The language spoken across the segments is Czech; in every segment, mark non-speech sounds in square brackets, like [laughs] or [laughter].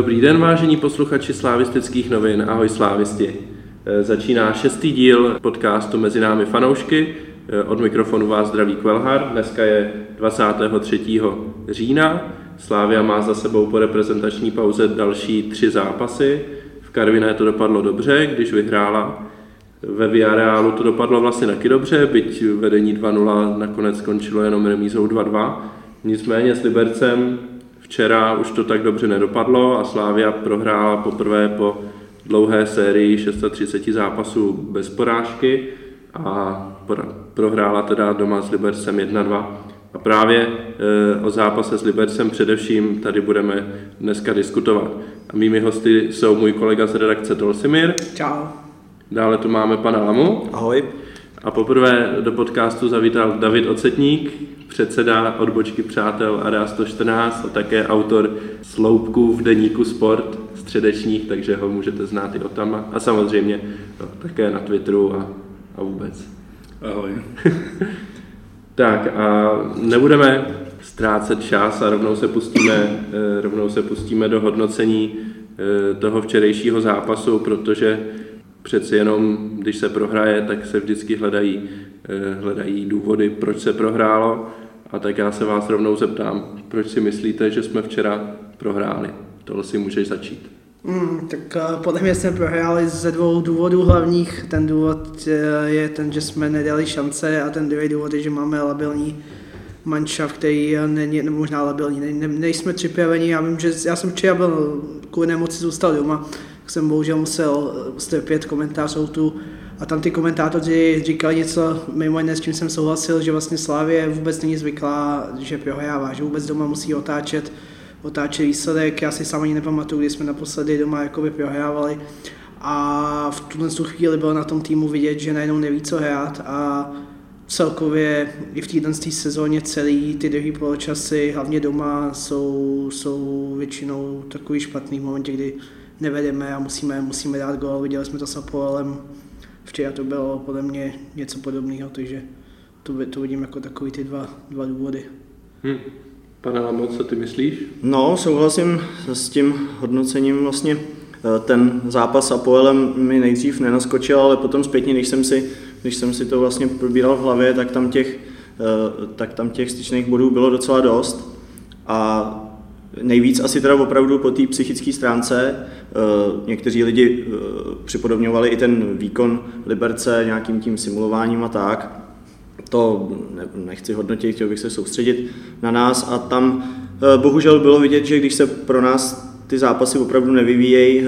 Dobrý den, vážení posluchači slávistických novin. Ahoj slávisti. E, Začíná šestý díl podcastu Mezi námi fanoušky. E, Od mikrofonu vás zdraví Kvelhar. Dneska je 23. října. Slávia má za sebou po reprezentační pauze další tři zápasy. V Karviné to dopadlo dobře, když vyhrála. Ve Villarealu to dopadlo vlastně taky dobře, byť vedení 2-0 nakonec skončilo jenom remízou 2-2. Nicméně s Libercem včera už to tak dobře nedopadlo a Slávia prohrála poprvé po dlouhé sérii 630 zápasů bez porážky a prohrála teda doma s Libercem 1-2. A právě e, o zápase s Libercem především tady budeme dneska diskutovat. A mými hosty jsou můj kolega z redakce Tolsimir. Čau. Dále tu máme pana Lamu. Ahoj. A poprvé do podcastu zavítal David Ocetník, předseda odbočky Přátel Area 114 a také autor sloupků v deníku Sport středečních, takže ho můžete znát i o tam a samozřejmě no, také na Twitteru a, a vůbec. Ahoj. [laughs] tak a nebudeme ztrácet čas a rovnou se pustíme, eh, rovnou se pustíme do hodnocení eh, toho včerejšího zápasu, protože přeci jenom, když se prohraje, tak se vždycky hledají, eh, hledají důvody, proč se prohrálo. A tak já se vás rovnou zeptám, proč si myslíte, že jsme včera prohráli? Tohle si můžeš začít. Hmm, tak uh, podle mě jsme prohráli ze dvou důvodů hlavních. Ten důvod uh, je ten, že jsme nedali šance a ten druhý důvod je, že máme labilní manšaft, který není, možná labilní, ne, ne, nejsme připraveni. Já vím, že já jsem včera byl kvůli nemoci zůstal doma, jsem bohužel musel strpět komentářů tu a tam ty komentátoři říkali něco mimo jiné, s čím jsem souhlasil, že vlastně Slávě vůbec není zvyklá, že prohrává, že vůbec doma musí otáčet, otáčet výsledek. Já si sám ani nepamatuju, kdy jsme naposledy doma jakoby prohrávali. A v tuhle chvíli bylo na tom týmu vidět, že najednou neví, co hrát a celkově i v této sezóně celý ty druhý poločasy, hlavně doma, jsou, jsou většinou takový špatný v momentě, kdy nevedeme a musíme, musíme dát gol. Viděli jsme to s Apolem včera to bylo podle mě něco podobného, takže to, to vidím jako takový ty dva, dva důvody. Hmm. Pane Lamo, co ty myslíš? No, souhlasím s tím hodnocením vlastně. Eh, ten zápas s Apoelem mi nejdřív nenaskočil, ale potom zpětně, když jsem si, když jsem si to vlastně probíral v hlavě, tak tam těch, eh, tak tam těch styčných bodů bylo docela dost. A Nejvíc asi teda opravdu po té psychické stránce. Eh, někteří lidi eh, připodobňovali i ten výkon Liberce nějakým tím simulováním a tak. To nechci hodnotit, chtěl bych se soustředit na nás a tam eh, bohužel bylo vidět, že když se pro nás ty zápasy opravdu nevyvíjejí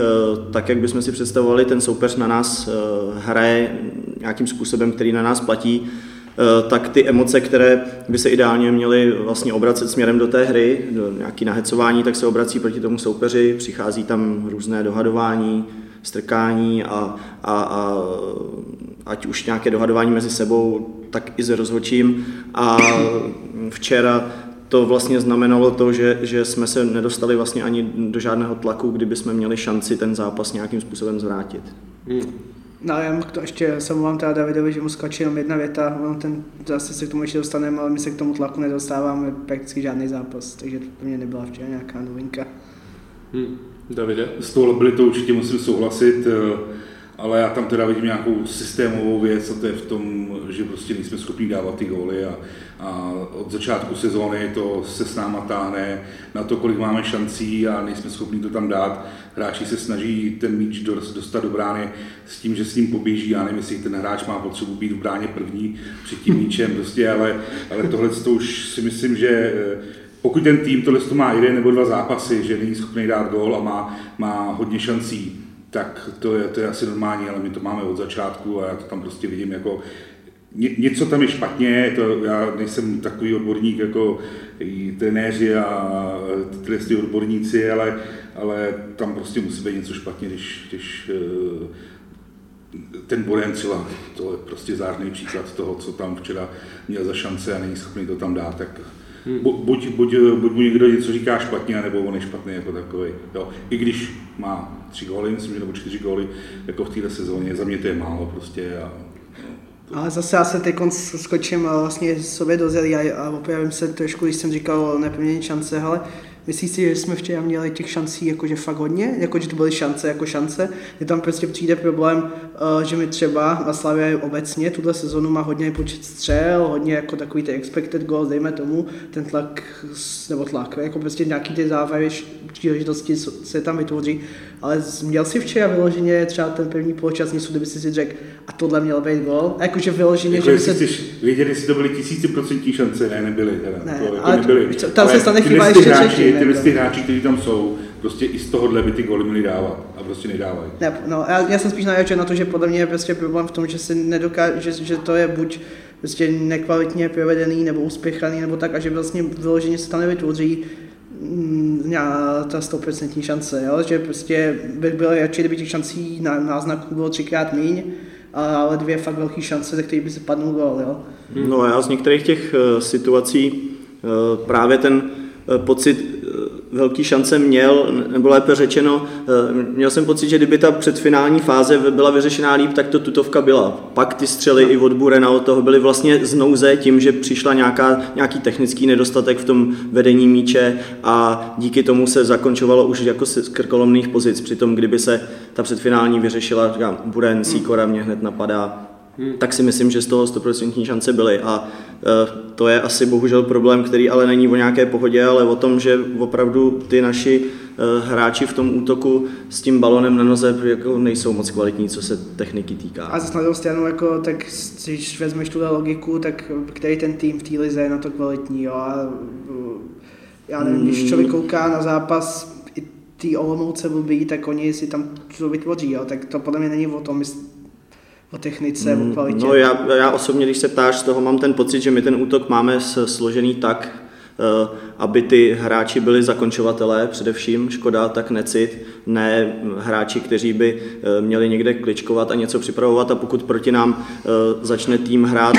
tak, jak bychom si představovali, ten soupeř na nás hraje nějakým způsobem, který na nás platí, tak ty emoce, které by se ideálně měly vlastně obracet směrem do té hry, do nějaký nahecování, tak se obrací proti tomu soupeři, přichází tam různé dohadování, strkání a, a, a ať už nějaké dohadování mezi sebou, tak i s rozhočím. A včera to vlastně znamenalo to, že, že jsme se nedostali vlastně ani do žádného tlaku, kdyby jsme měli šanci ten zápas nějakým způsobem zvrátit. Hmm. No já to ještě se mluvám teda Davidovi, že mu skočí jenom jedna věta, on ten, zase se k tomu ještě dostaneme, ale my se k tomu tlaku nedostáváme prakticky žádný zápas, takže to pro mě nebyla včera nějaká novinka. Hmm. Davide? S tou labilitou určitě musím souhlasit, eh, ale já tam teda vidím nějakou systémovou věc a to je v tom, že prostě nejsme schopni dávat ty góly a, a od začátku sezóny to se s náma táhne na to, kolik máme šancí a nejsme schopni to tam dát. Hráči se snaží ten míč dostat do brány s tím, že s ním poběží. Já nevím, jestli ten hráč má potřebu být v bráně první před tím míčem, prostě, ale, ale tohle to už si myslím, že eh, pokud ten tým tohle to má jeden nebo dva zápasy, že není schopný dát gól a má, má hodně šancí, tak to je, to je asi normální, ale my to máme od začátku a já to tam prostě vidím jako ně, něco tam je špatně, to já nejsem takový odborník jako i trenéři a tyhle ty odborníci, ale, ale tam prostě musí být něco špatně, když, když eh, ten Boren třeba, to je prostě zářný příklad toho, co tam včera měl za šance a není schopný to tam dát, tak Hmm. Buď, buď, buď mu někdo něco říká špatně, nebo on je špatný jako takový. Jo. I když má tři góly, myslím, že nebo čtyři góly, jako v této sezóně, za mě to je málo prostě. A, no, ale zase já se teď skočím vlastně sobě do zelí a, opravím se trošku, když jsem říkal neproměnit šance, ale Myslíš si, že jsme včera měli těch šancí jakože fakt hodně, jakože to byly šance jako šance, je tam prostě přijde problém, uh, že mi třeba na Slavě obecně tuhle sezonu má hodně počet střel, hodně jako takový ty expected goals, dejme tomu, ten tlak, nebo tlak, jako prostě nějaký ty závěry, příležitosti se tam vytvoří, ale měl si včera vyloženě třeba ten první poločas něco, kdyby si si řekl, a tohle měl být gol, a jakože vyloženě, jako že by se... Chceš vědět, jestli to byly tisíciprocentní šance, ne, nebyly. Teda. Ne, to, jako ale nebyly. tam se stane chyba ještě hráči, třetí, tyhle ty hráči, kteří tam jsou, prostě i z tohohle by ty goly měli dávat a prostě nedávají. Ne, no, já, já jsem spíš narážel na to, že podle mě je prostě problém v tom, že si nedokáže, že, že to je buď prostě nekvalitně provedený nebo uspěchaný nebo tak a že vlastně vyloženě se tam nevytvoří mm, ta 100% šance, jo? že prostě bych byl radši, kdyby těch šancí na náznaků bylo třikrát míň, ale dvě fakt velké šance, ze kterých by se padnul gol. Jo? No já z některých těch uh, situací uh, právě ten uh, pocit velký šance měl, nebo lépe řečeno, měl jsem pocit, že kdyby ta předfinální fáze byla vyřešená líp, tak to tutovka byla. Pak ty střely i od Burena od toho byly vlastně znouze tím, že přišla nějaká, nějaký technický nedostatek v tom vedení míče a díky tomu se zakončovalo už jako z krkolomných pozic. Přitom kdyby se ta předfinální vyřešila, říkám, Buren, Sikora mě hned napadá, Hmm. tak si myslím, že z toho 100% šance byly. A e, to je asi bohužel problém, který ale není o nějaké pohodě, ale o tom, že opravdu ty naši e, hráči v tom útoku s tím balonem na noze jako nejsou moc kvalitní, co se techniky týká. A zase na druhou stranu, jako, tak když vezmeš tuhle logiku, tak který ten tým v té lize je na to kvalitní. Jo? A, já nevím, když člověk kouká na zápas i ty Olomouce blbý, tak oni si tam to vytvoří, jo? tak to podle mě není o tom, o technice, mm, o kvalitě? No já, já osobně, když se ptáš, z toho mám ten pocit, že my ten útok máme složený tak, eh, aby ty hráči byli zakončovatelé především, škoda tak necit, ne hráči, kteří by eh, měli někde kličkovat a něco připravovat a pokud proti nám eh, začne tým hrát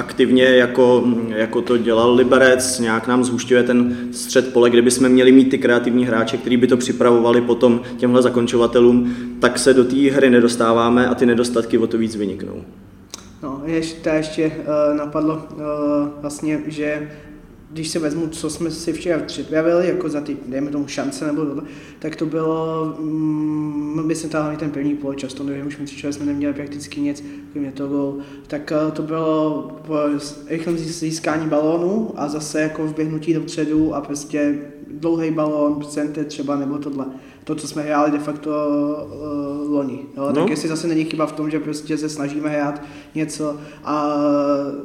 aktivně, jako, jako to dělal Liberec, nějak nám zhušťuje ten střed pole, kde bychom měli mít ty kreativní hráče, kteří by to připravovali potom těmhle zakončovatelům, tak se do té hry nedostáváme a ty nedostatky o to víc vyniknou. No, ještě, ještě uh, napadlo uh, vlastně, že když se vezmu, co jsme si včera připravili, jako za ty, dejme tomu, šance nebo tohle, tak to bylo, mm, myslím, hlavně ten první poločas, to nevím, už mi jsme neměli prakticky nic, kromě toho tak uh, to bylo po rychlém získání balónu a zase jako vběhnutí dopředu a prostě dlouhý balón, center třeba nebo tohle to, co jsme hráli de facto uh, loni. Jo? No. Tak jestli zase není chyba v tom, že prostě se snažíme hrát něco, a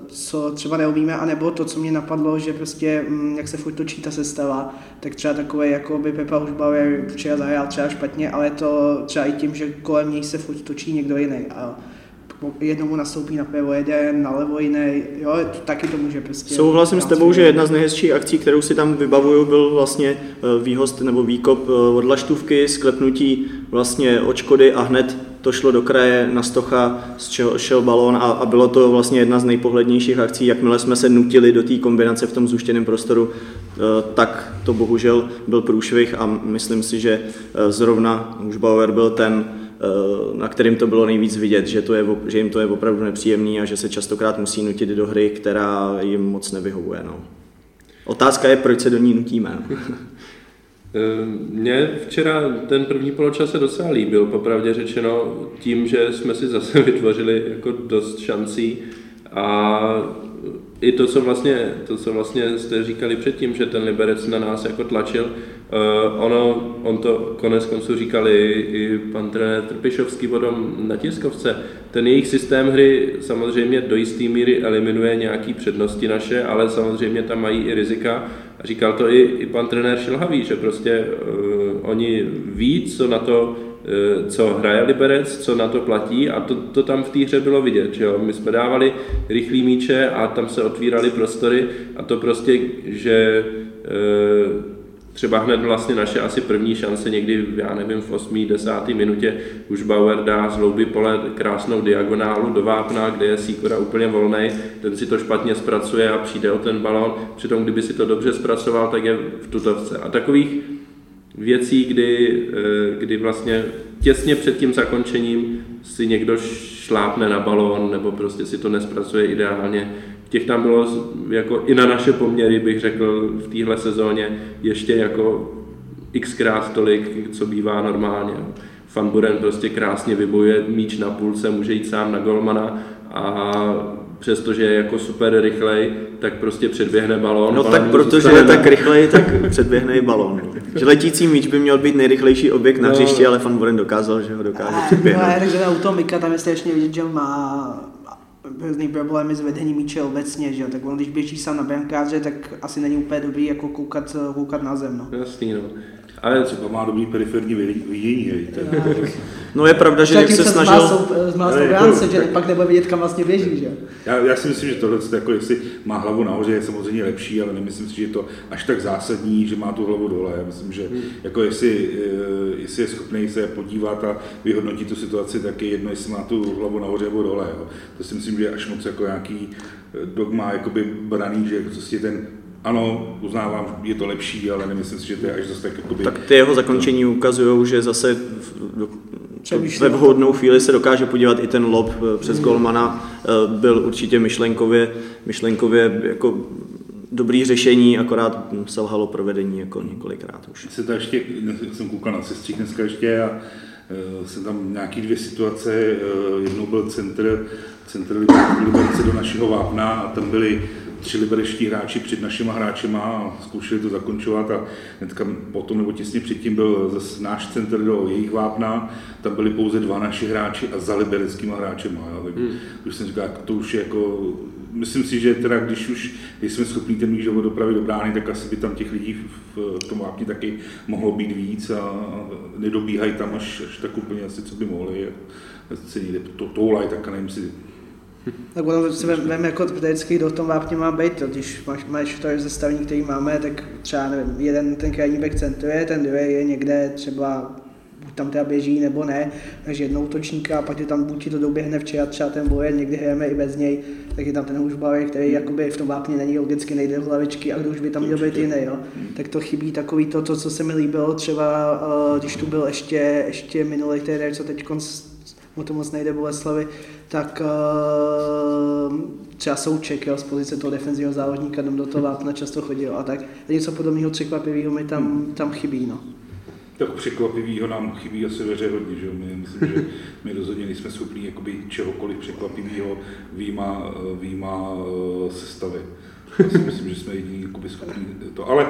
co třeba neumíme, anebo to, co mě napadlo, že prostě, mm, jak se furt točí ta sestava, tak třeba takové, jako by Pepa Hušbauer včera zahrál třeba špatně, ale to třeba i tím, že kolem něj se furt točí někdo jiný. A jednomu nastoupí na pivo jeden, na levo jiný, jo, taky to může prostě... Souhlasím s tebou, že jedna z nejhezčích akcí, kterou si tam vybavuju, byl vlastně eh, výhost nebo výkop eh, od laštůvky, sklepnutí vlastně očkody a hned to šlo do kraje na stocha, z čeho šel balón a, a bylo to vlastně jedna z nejpohlednějších akcí, jakmile jsme se nutili do té kombinace v tom zúštěném prostoru, eh, tak to bohužel byl průšvih a myslím si, že zrovna už Bauer byl ten, na kterým to bylo nejvíc vidět, že, to je, že jim to je opravdu nepříjemný a že se častokrát musí nutit do hry, která jim moc nevyhovuje. No. Otázka je, proč se do ní nutíme. [laughs] Eh, mně včera ten první poločas se docela líbil, popravdě řečeno, tím, že jsme si zase [laughs] vytvořili jako dost šancí a i to, co vlastně, to, co vlastně jste říkali předtím, že ten Liberec na nás jako tlačil, uh, ono, on to konec konců říkali i pan trenér Trpišovský vodom na tiskovce, ten jejich systém hry samozřejmě do jisté míry eliminuje nějaké přednosti naše, ale samozřejmě tam mají i rizika. A říkal to i, i pan trenér Šilhavý, že prostě uh, oni ví, co na to Eh, co hraje Liberec, co na to platí a to, to tam v té hře bylo vidět. Že jo? My jsme dávali rychlý míče a tam se otvíraly prostory a to prostě, že e, třeba hned vlastně naše asi první šance někdy, já nevím, v 8. 10. minutě už Bauer dá z hlouby pole krásnou diagonálu do vápna, kde je Sikora úplně volný, ten si to špatně zpracuje a přijde o ten balon, přitom kdyby si to dobře zpracoval, tak je v tutovce. A takových věcí, kdy, eh, kdy vlastně těsně před tím zakončením si někdo šlápne na balón nebo prostě si to nespracuje ideálně, těch tam bylo jako i na naše poměry, bych řekl, v téhle sezóně ještě jako xkrát tolik, co bývá normálně. Van Buren prostě krásně vybojuje míč na půlce, může jít sám na golmana a přestože je jako super rychlej, tak prostě předběhne balón. No tak protože je tak rychlej, tak předběhne i balón. Že letící míč by měl být nejrychlejší objekt na no. hřišti, ale Van Buren dokázal, že ho dokáže předběhnout. No, takže u toho Mika tam je strašně vidět, že má různý problémy s vedením míče obecně, že tak on když běží sám na brankáře, tak asi není úplně dobrý jako koukat, koukat na zem. No. Jasný, no. Ale třeba má dobrý periferní vidění. No je pravda, že jak se snažil... Zmásl bránce, že pak nebude vidět, kam vlastně běží, že? Já, já si myslím, že tohle, jako jestli má hlavu nahoře, je samozřejmě lepší, ale nemyslím si, že je to až tak zásadní, že má tu hlavu dole. Já myslím, že hmm. jako jestli, eh, jestli je schopný se podívat a vyhodnotit tu situaci, tak je jedno, jestli má tu hlavu nahoře nebo dole. Jo. To si myslím, že je až moc jako nějaký eh, dogma jakoby braný, že prostě ten ano, uznávám, je to lepší, ale nemyslím si, že to je až zase tak jakoby... Tak ty jeho zakončení ukazují, že zase ve vhodnou chvíli se dokáže podívat i ten lob eh, přes golmana. Eh, byl určitě myšlenkově, myšlenkově jako dobrý řešení, akorát selhalo provedení jako několikrát už. Se to ještě, jsem koukal na sestřih dneska ještě a uh, jsem tam nějaký dvě situace, uh, jednou byl centr, centr Liberce do našeho vápna a tam byli tři liberečtí hráči před našima hráčema a zkoušeli to zakončovat a hnedka potom nebo těsně předtím byl zase náš center do jejich vápna, tam byli pouze dva naši hráči a za libereckýma hráčema. Jo. Tak hmm. už jsem říkal, to už je jako myslím si, že teda když už jsme schopni ten míč dopravit do brány, tak asi by tam těch lidí v, tom vápni taky mohlo být víc a nedobíhají tam až, až tak úplně asi, co by mohli. Se někde to, toulaj, tak nevím si tak ono si vem, jako vždycky, kdo v tom vápně má být, to, když máš, máš to zestavení, který máme, tak třeba nevím, jeden ten krajní back centruje, ten druhý je někde třeba buď tam teda běží nebo ne, takže jednou útočníka a pak je tam buď ti to doběhne včera třeba ten boje, někdy hrajeme i bez něj, tak je tam ten hůžbavý, který jakoby v tom vápně není, logicky nejde do hlavičky a kdo už by tam měl být jiný, jo. Tak to chybí takový to, to, co se mi líbilo třeba, eh, když tu byl ještě, ještě minulý týden, co teď mu to moc nejde Boleslavy, tak uh, třeba Souček jo, z pozice toho defenzivního závodníka tam do toho vápna často chodil a tak. A něco podobného překvapivého mi tam, tam chybí. No. Tak překvapivého nám chybí asi veře hodně, že my, myslím, že my rozhodně nejsme schopni jakoby čehokoliv překvapivého výjima, výjima uh, sestavy. Já si myslím, že jsme jediní jakoby, schopni to. Ale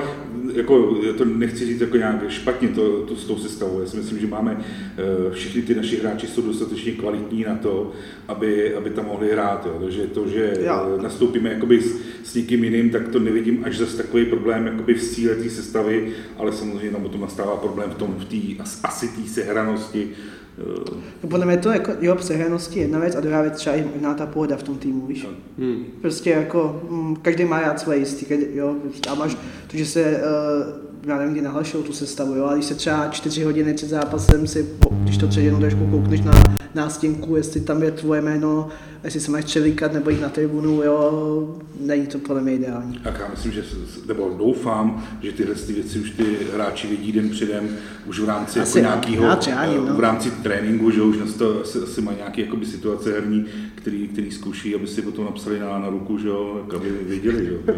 jako, to nechci říct jako nějak špatně to, to s tou sestavou. Já si myslím, že máme, eh, všichni ty naši hráči jsou dostatečně kvalitní na to, aby, aby tam mohli hrát. Jo. Takže to, že Já. Eh, nastoupíme jakoby s, s někým jiným, tak to nevidím až zase takový problém jakoby v síle té sestavy, ale samozřejmě tam potom nastává problém v tom, v té asi té sehranosti, No podle mě to jako, jo, přehranosti jedna věc a druhá věc třeba i možná ta pohoda v tom týmu, víš. Hmm. Prostě jako, mm, každý má rád své jistý, jo, a máš to, že se, uh, já nevím, kdy nahlašou tu sestavu, jo, a když se třeba čtyři hodiny před zápasem si, když to třeba jenom trošku koukneš na nástěnku, jestli tam je tvoje jméno, jestli se máš převlíkat nebo jít na tribunu, jo, není to podle mě ideální. Tak já myslím, že, nebo doufám, že tyhle ty věci už ty hráči vidí den předem, už v rámci jako nějakého, no. v rámci tréninku, že už to asi, asi mají nějaké jakoby, situace herní, který, který zkouší, aby si potom napsali na, na ruku, že jo, aby věděli, že jo.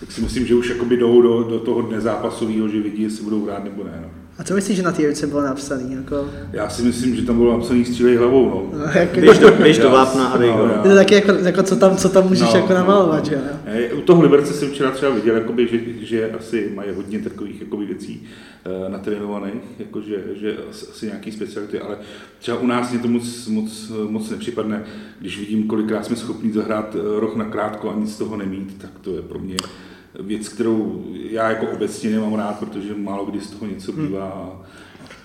Tak si myslím, že už jakoby jdou do, do toho dne zápasového, že vidí, jestli budou hrát nebo ne. No. A co myslíš, že na té ruce bylo napsané? Jako... Já si myslím, že tam bylo napsané střílej hlavou. No. no jak... běž, do, běž do vápna a dej no, Je to taky jako, jako, co, tam, co tam můžeš no, jako namalovat, no. že U toho Liberce jsem včera třeba viděl, jakoby, že, že asi mají hodně takových jakoby, věcí uh, natrénovaných, jako, že, že asi, asi nějaký speciality, ale třeba u nás mě to moc, moc, moc nepřipadne. Když vidím, kolikrát jsme schopni zahrát eh, roh na krátko a nic z toho nemít, tak to je pro mě věc, kterou já jako obecně nemám rád, protože málo kdy z toho něco hmm. bývá.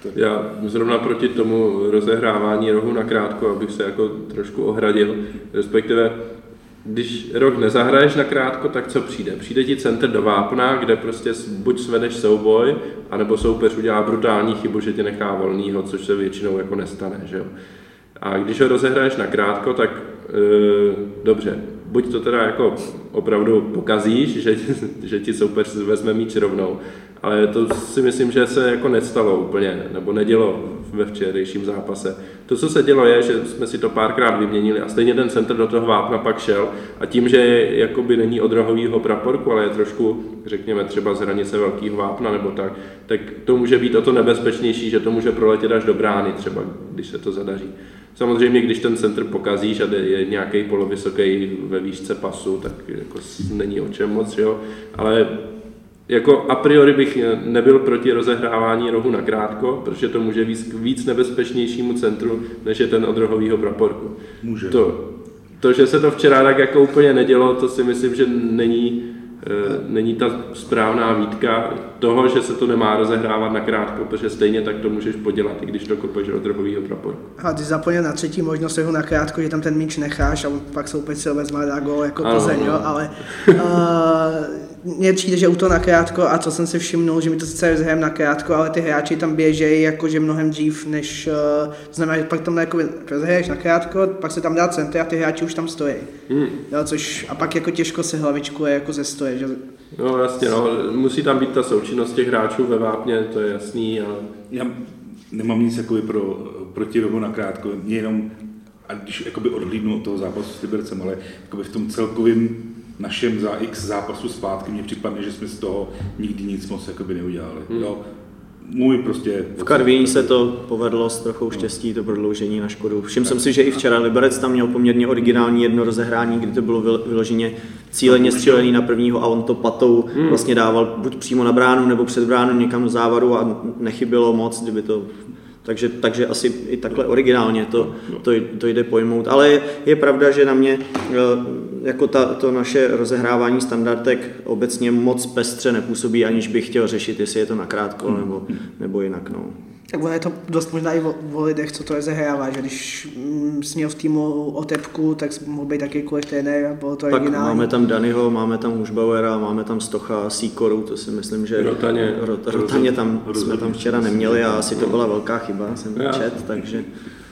Tak... Já zrovna proti tomu rozehrávání rohu na krátko, abych se jako trošku ohradil, respektive když rok nezahraješ na krátko, tak co přijde? Přijde ti center do vápna, kde prostě buď svedeš souboj, anebo soupeř udělá brutální chybu, že tě nechá volnýho, což se většinou jako nestane. Že jo? A když ho rozehraješ na krátko, tak e, dobře, buď to teda jako opravdu pokazíš, že, že ti soupeř vezme míč rovnou, ale to si myslím, že se jako nestalo úplně, nebo nedělo ve včerejším zápase. To, co se dělo, je, že jsme si to párkrát vyměnili a stejně ten center do toho vápna pak šel a tím, že jakoby není od rohového praporku, ale je trošku, řekněme, třeba z hranice velkého vápna nebo tak, tak to může být o to nebezpečnější, že to může proletět až do brány třeba, když se to zadaří. Samozřejmě, když ten center pokazíš a je nějaký polovysoký ve výšce pasu, tak jako není o čem moc, jo? ale jako a priori bych nebyl proti rozehrávání rohu na krátko, protože to může víc, víc nebezpečnějšímu centru, než je ten od rohového praporku. Může. To, to, že se to včera tak jako úplně nedělo, to si myslím, že není, není ta správná výtka toho, že se to nemá rozehrávat na krátko, protože stejně tak to můžeš podělat, i když to kopeš od rohového praporku. A ty zapomněl na třetí možnost jeho na krátko, že tam ten míč necháš a pak soupeř si ho vezme dá gol jako Plzeň, jo, ale uh, [laughs] mně přijde, že u to nakrátko a co jsem si všimnul, že mi to sice rozhrajem nakrátko, ale ty hráči tam běžejí jakože mnohem dřív, než, uh, to znamená, že pak tam jako rozhraješ nakrátko, pak se tam dá centra a ty hráči už tam stojí. Hmm. Jo, což, a pak jako těžko se hlavičkuje jako ze stoje. Že... No jasně, no, musí tam být ta součinnost těch hráčů ve vápně, to je jasný. Ale... Já nemám nic jakoby pro, proti rohu nakrátko, mě jenom a když jakoby odhlídnu od toho zápasu s Libercem, ale jakoby v tom celkovém našem za x zápasu zpátky mně připadne, že jsme z toho nikdy nic moc jakoby neudělali. Hmm. Jo, můj prostě... V Karvíní se to povedlo s trochou štěstí, to prodloužení na škodu. Všiml jsem si, že i včera Liberec tam měl poměrně originální jedno rozehrání, kdy to bylo vyloženě cíleně střelený na prvního a on to patou hmm. vlastně dával buď přímo na bránu nebo před bránu někam do závaru a nechybilo moc, kdyby to takže, takže asi i takhle originálně to, to, to jde pojmout. Ale je, je pravda, že na mě eh, jako ta, to naše rozehrávání standardek obecně moc pestře nepůsobí, aniž bych chtěl řešit, jestli je to nakrátko hmm. nebo, nebo jinak. No. Tak ono je to dost možná i o, o lidech, co to rozehrává, že když mm, jsi měl v týmu otepku, tak mohl být jakýkoliv trenér a bylo to tak originální. máme tam Danyho, máme tam Hušbauera, máme tam Stocha, Sikoru, to si myslím, že Rotaně, rot, Rotaně tam jsme tam včera neměli a asi to byla velká chyba, jsem Já. čet, takže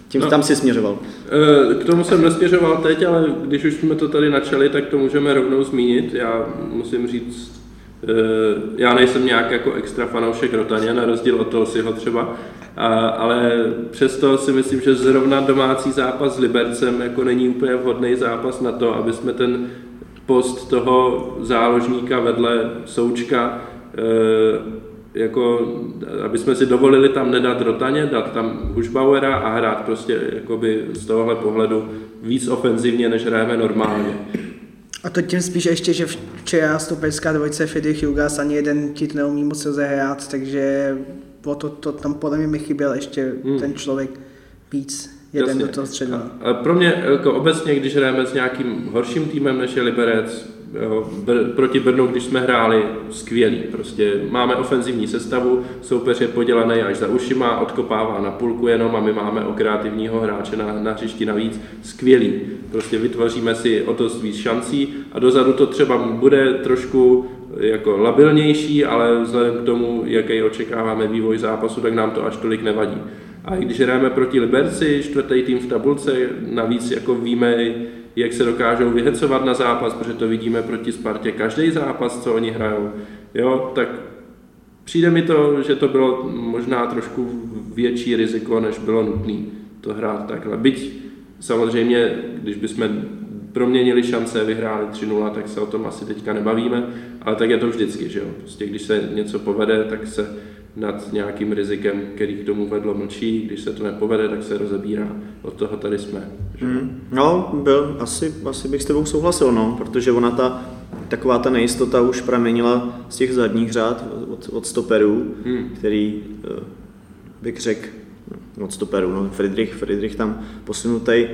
tím no, tam si směřoval. Eh, k tomu jsem nesměřoval teď, ale když už jsme to tady načali, tak to můžeme rovnou zmínit. Já musím říct, já nejsem nějak jako extra fanoušek Rotaně, na rozdíl od toho si ho třeba, a, ale přesto si myslím, že zrovna domácí zápas s Libercem jako není úplně vhodný zápas na to, aby jsme ten post toho záložníka vedle Součka e, jako, aby jsme si dovolili tam nedat Rotaně, dát tam Hušbauera a hrát prostě jakoby z tohohle pohledu víc ofenzivně, než hrajeme normálně. A to tím spíš ještě, že včera stoperská dvojce Friedrich Jugas ani jeden tit neumí moc rozehrát, takže to, to, to tam podle mě mi chyběl ještě hmm. ten člověk víc jeden Jasně. do toho středu. A, a pro mě jako obecně, když hrajeme s nějakým horším týmem než je Liberec, br- proti Brnu, když jsme hráli, skvělý. Prostě máme ofenzivní sestavu, soupeř je podělaný až za ušima, odkopává na půlku jenom a my máme o kreativního hráče na, na hřišti navíc. Skvělý. Prostě vytvoříme si o to víc šancí a dozadu to třeba bude trošku jako labilnější, ale vzhledem k tomu, jaký očekáváme vývoj zápasu, tak nám to až tolik nevadí. A i když hrajeme proti Liberci, čtvrtý tým v tabulce, navíc jako víme, jak se dokážou vyhecovat na zápas, protože to vidíme proti Spartě každý zápas, co oni hrajou, jo, tak přijde mi to, že to bylo možná trošku větší riziko, než bylo nutné to hrát takhle. Byť samozřejmě, když bychom proměnili šance, vyhráli 3-0, tak se o tom asi teďka nebavíme, ale tak je to vždycky, že jo. Prostě když se něco povede, tak se nad nějakým rizikem, který k tomu vedlo mlčí, když se to nepovede, tak se rozebírá. Od toho tady jsme. Hmm. No, byl, asi, asi bych s tebou souhlasil, no, protože ona ta, taková ta nejistota už pramenila z těch zadních řád od, od stoperů, hmm. který eh, bych řekl, no, od stoperů, no, Friedrich, Friedrich tam posunutý,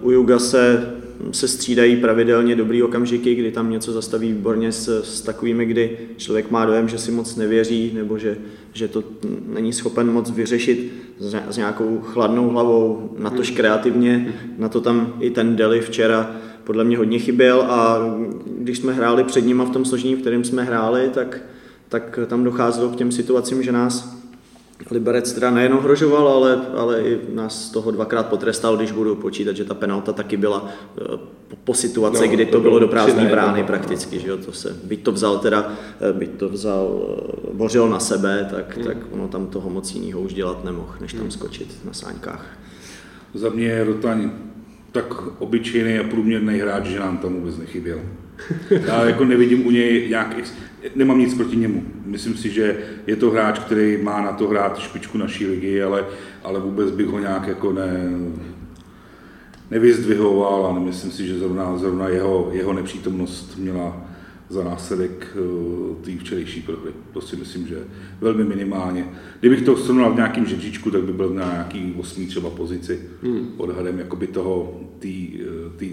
uh, u Juga se se střídají pravidelně dobrý okamžiky, kdy tam něco zastaví výborně s, s takovými, kdy člověk má dojem, že si moc nevěří nebo že, že to není schopen moc vyřešit s, s nějakou chladnou hlavou, na tož kreativně, na to tam i ten Deli včera podle mě hodně chyběl a když jsme hráli před nima v tom složení, v kterém jsme hráli, tak, tak tam docházelo k těm situacím, že nás Liberec teda nejen ohrožoval, ale, ale i nás toho dvakrát potrestal, když budu počítat, že ta penalta taky byla eh, po, po situaci, no, kdy to, to bylo do prázdné brány no. prakticky, že jo, to se, byť to vzal teda, eh, byť to vzal eh, bořil na sebe, tak, hmm. tak ono tam toho moc jiného už dělat nemohl, než tam skočit na sáňkách. Za mě je Rotaň tak obyčejný a průměrný hráč, že nám tam vůbec nechyběl. Já jako nevidím u něj nějak, nemám nic proti němu. Myslím si, že je to hráč, který má na to hrát špičku naší ligy, ale, ale vůbec bych ho nějak jako ne, nevyzdvihoval a nemyslím si, že zrovna, zrovna jeho, jeho nepřítomnost měla za následek eh, té včerejší prohry. To si myslím, že velmi minimálně. Kdybych to srovnal v nějakém žebříčku, tak by byl na nějaký osmý třeba pozici hmm. odhadem jakoby toho,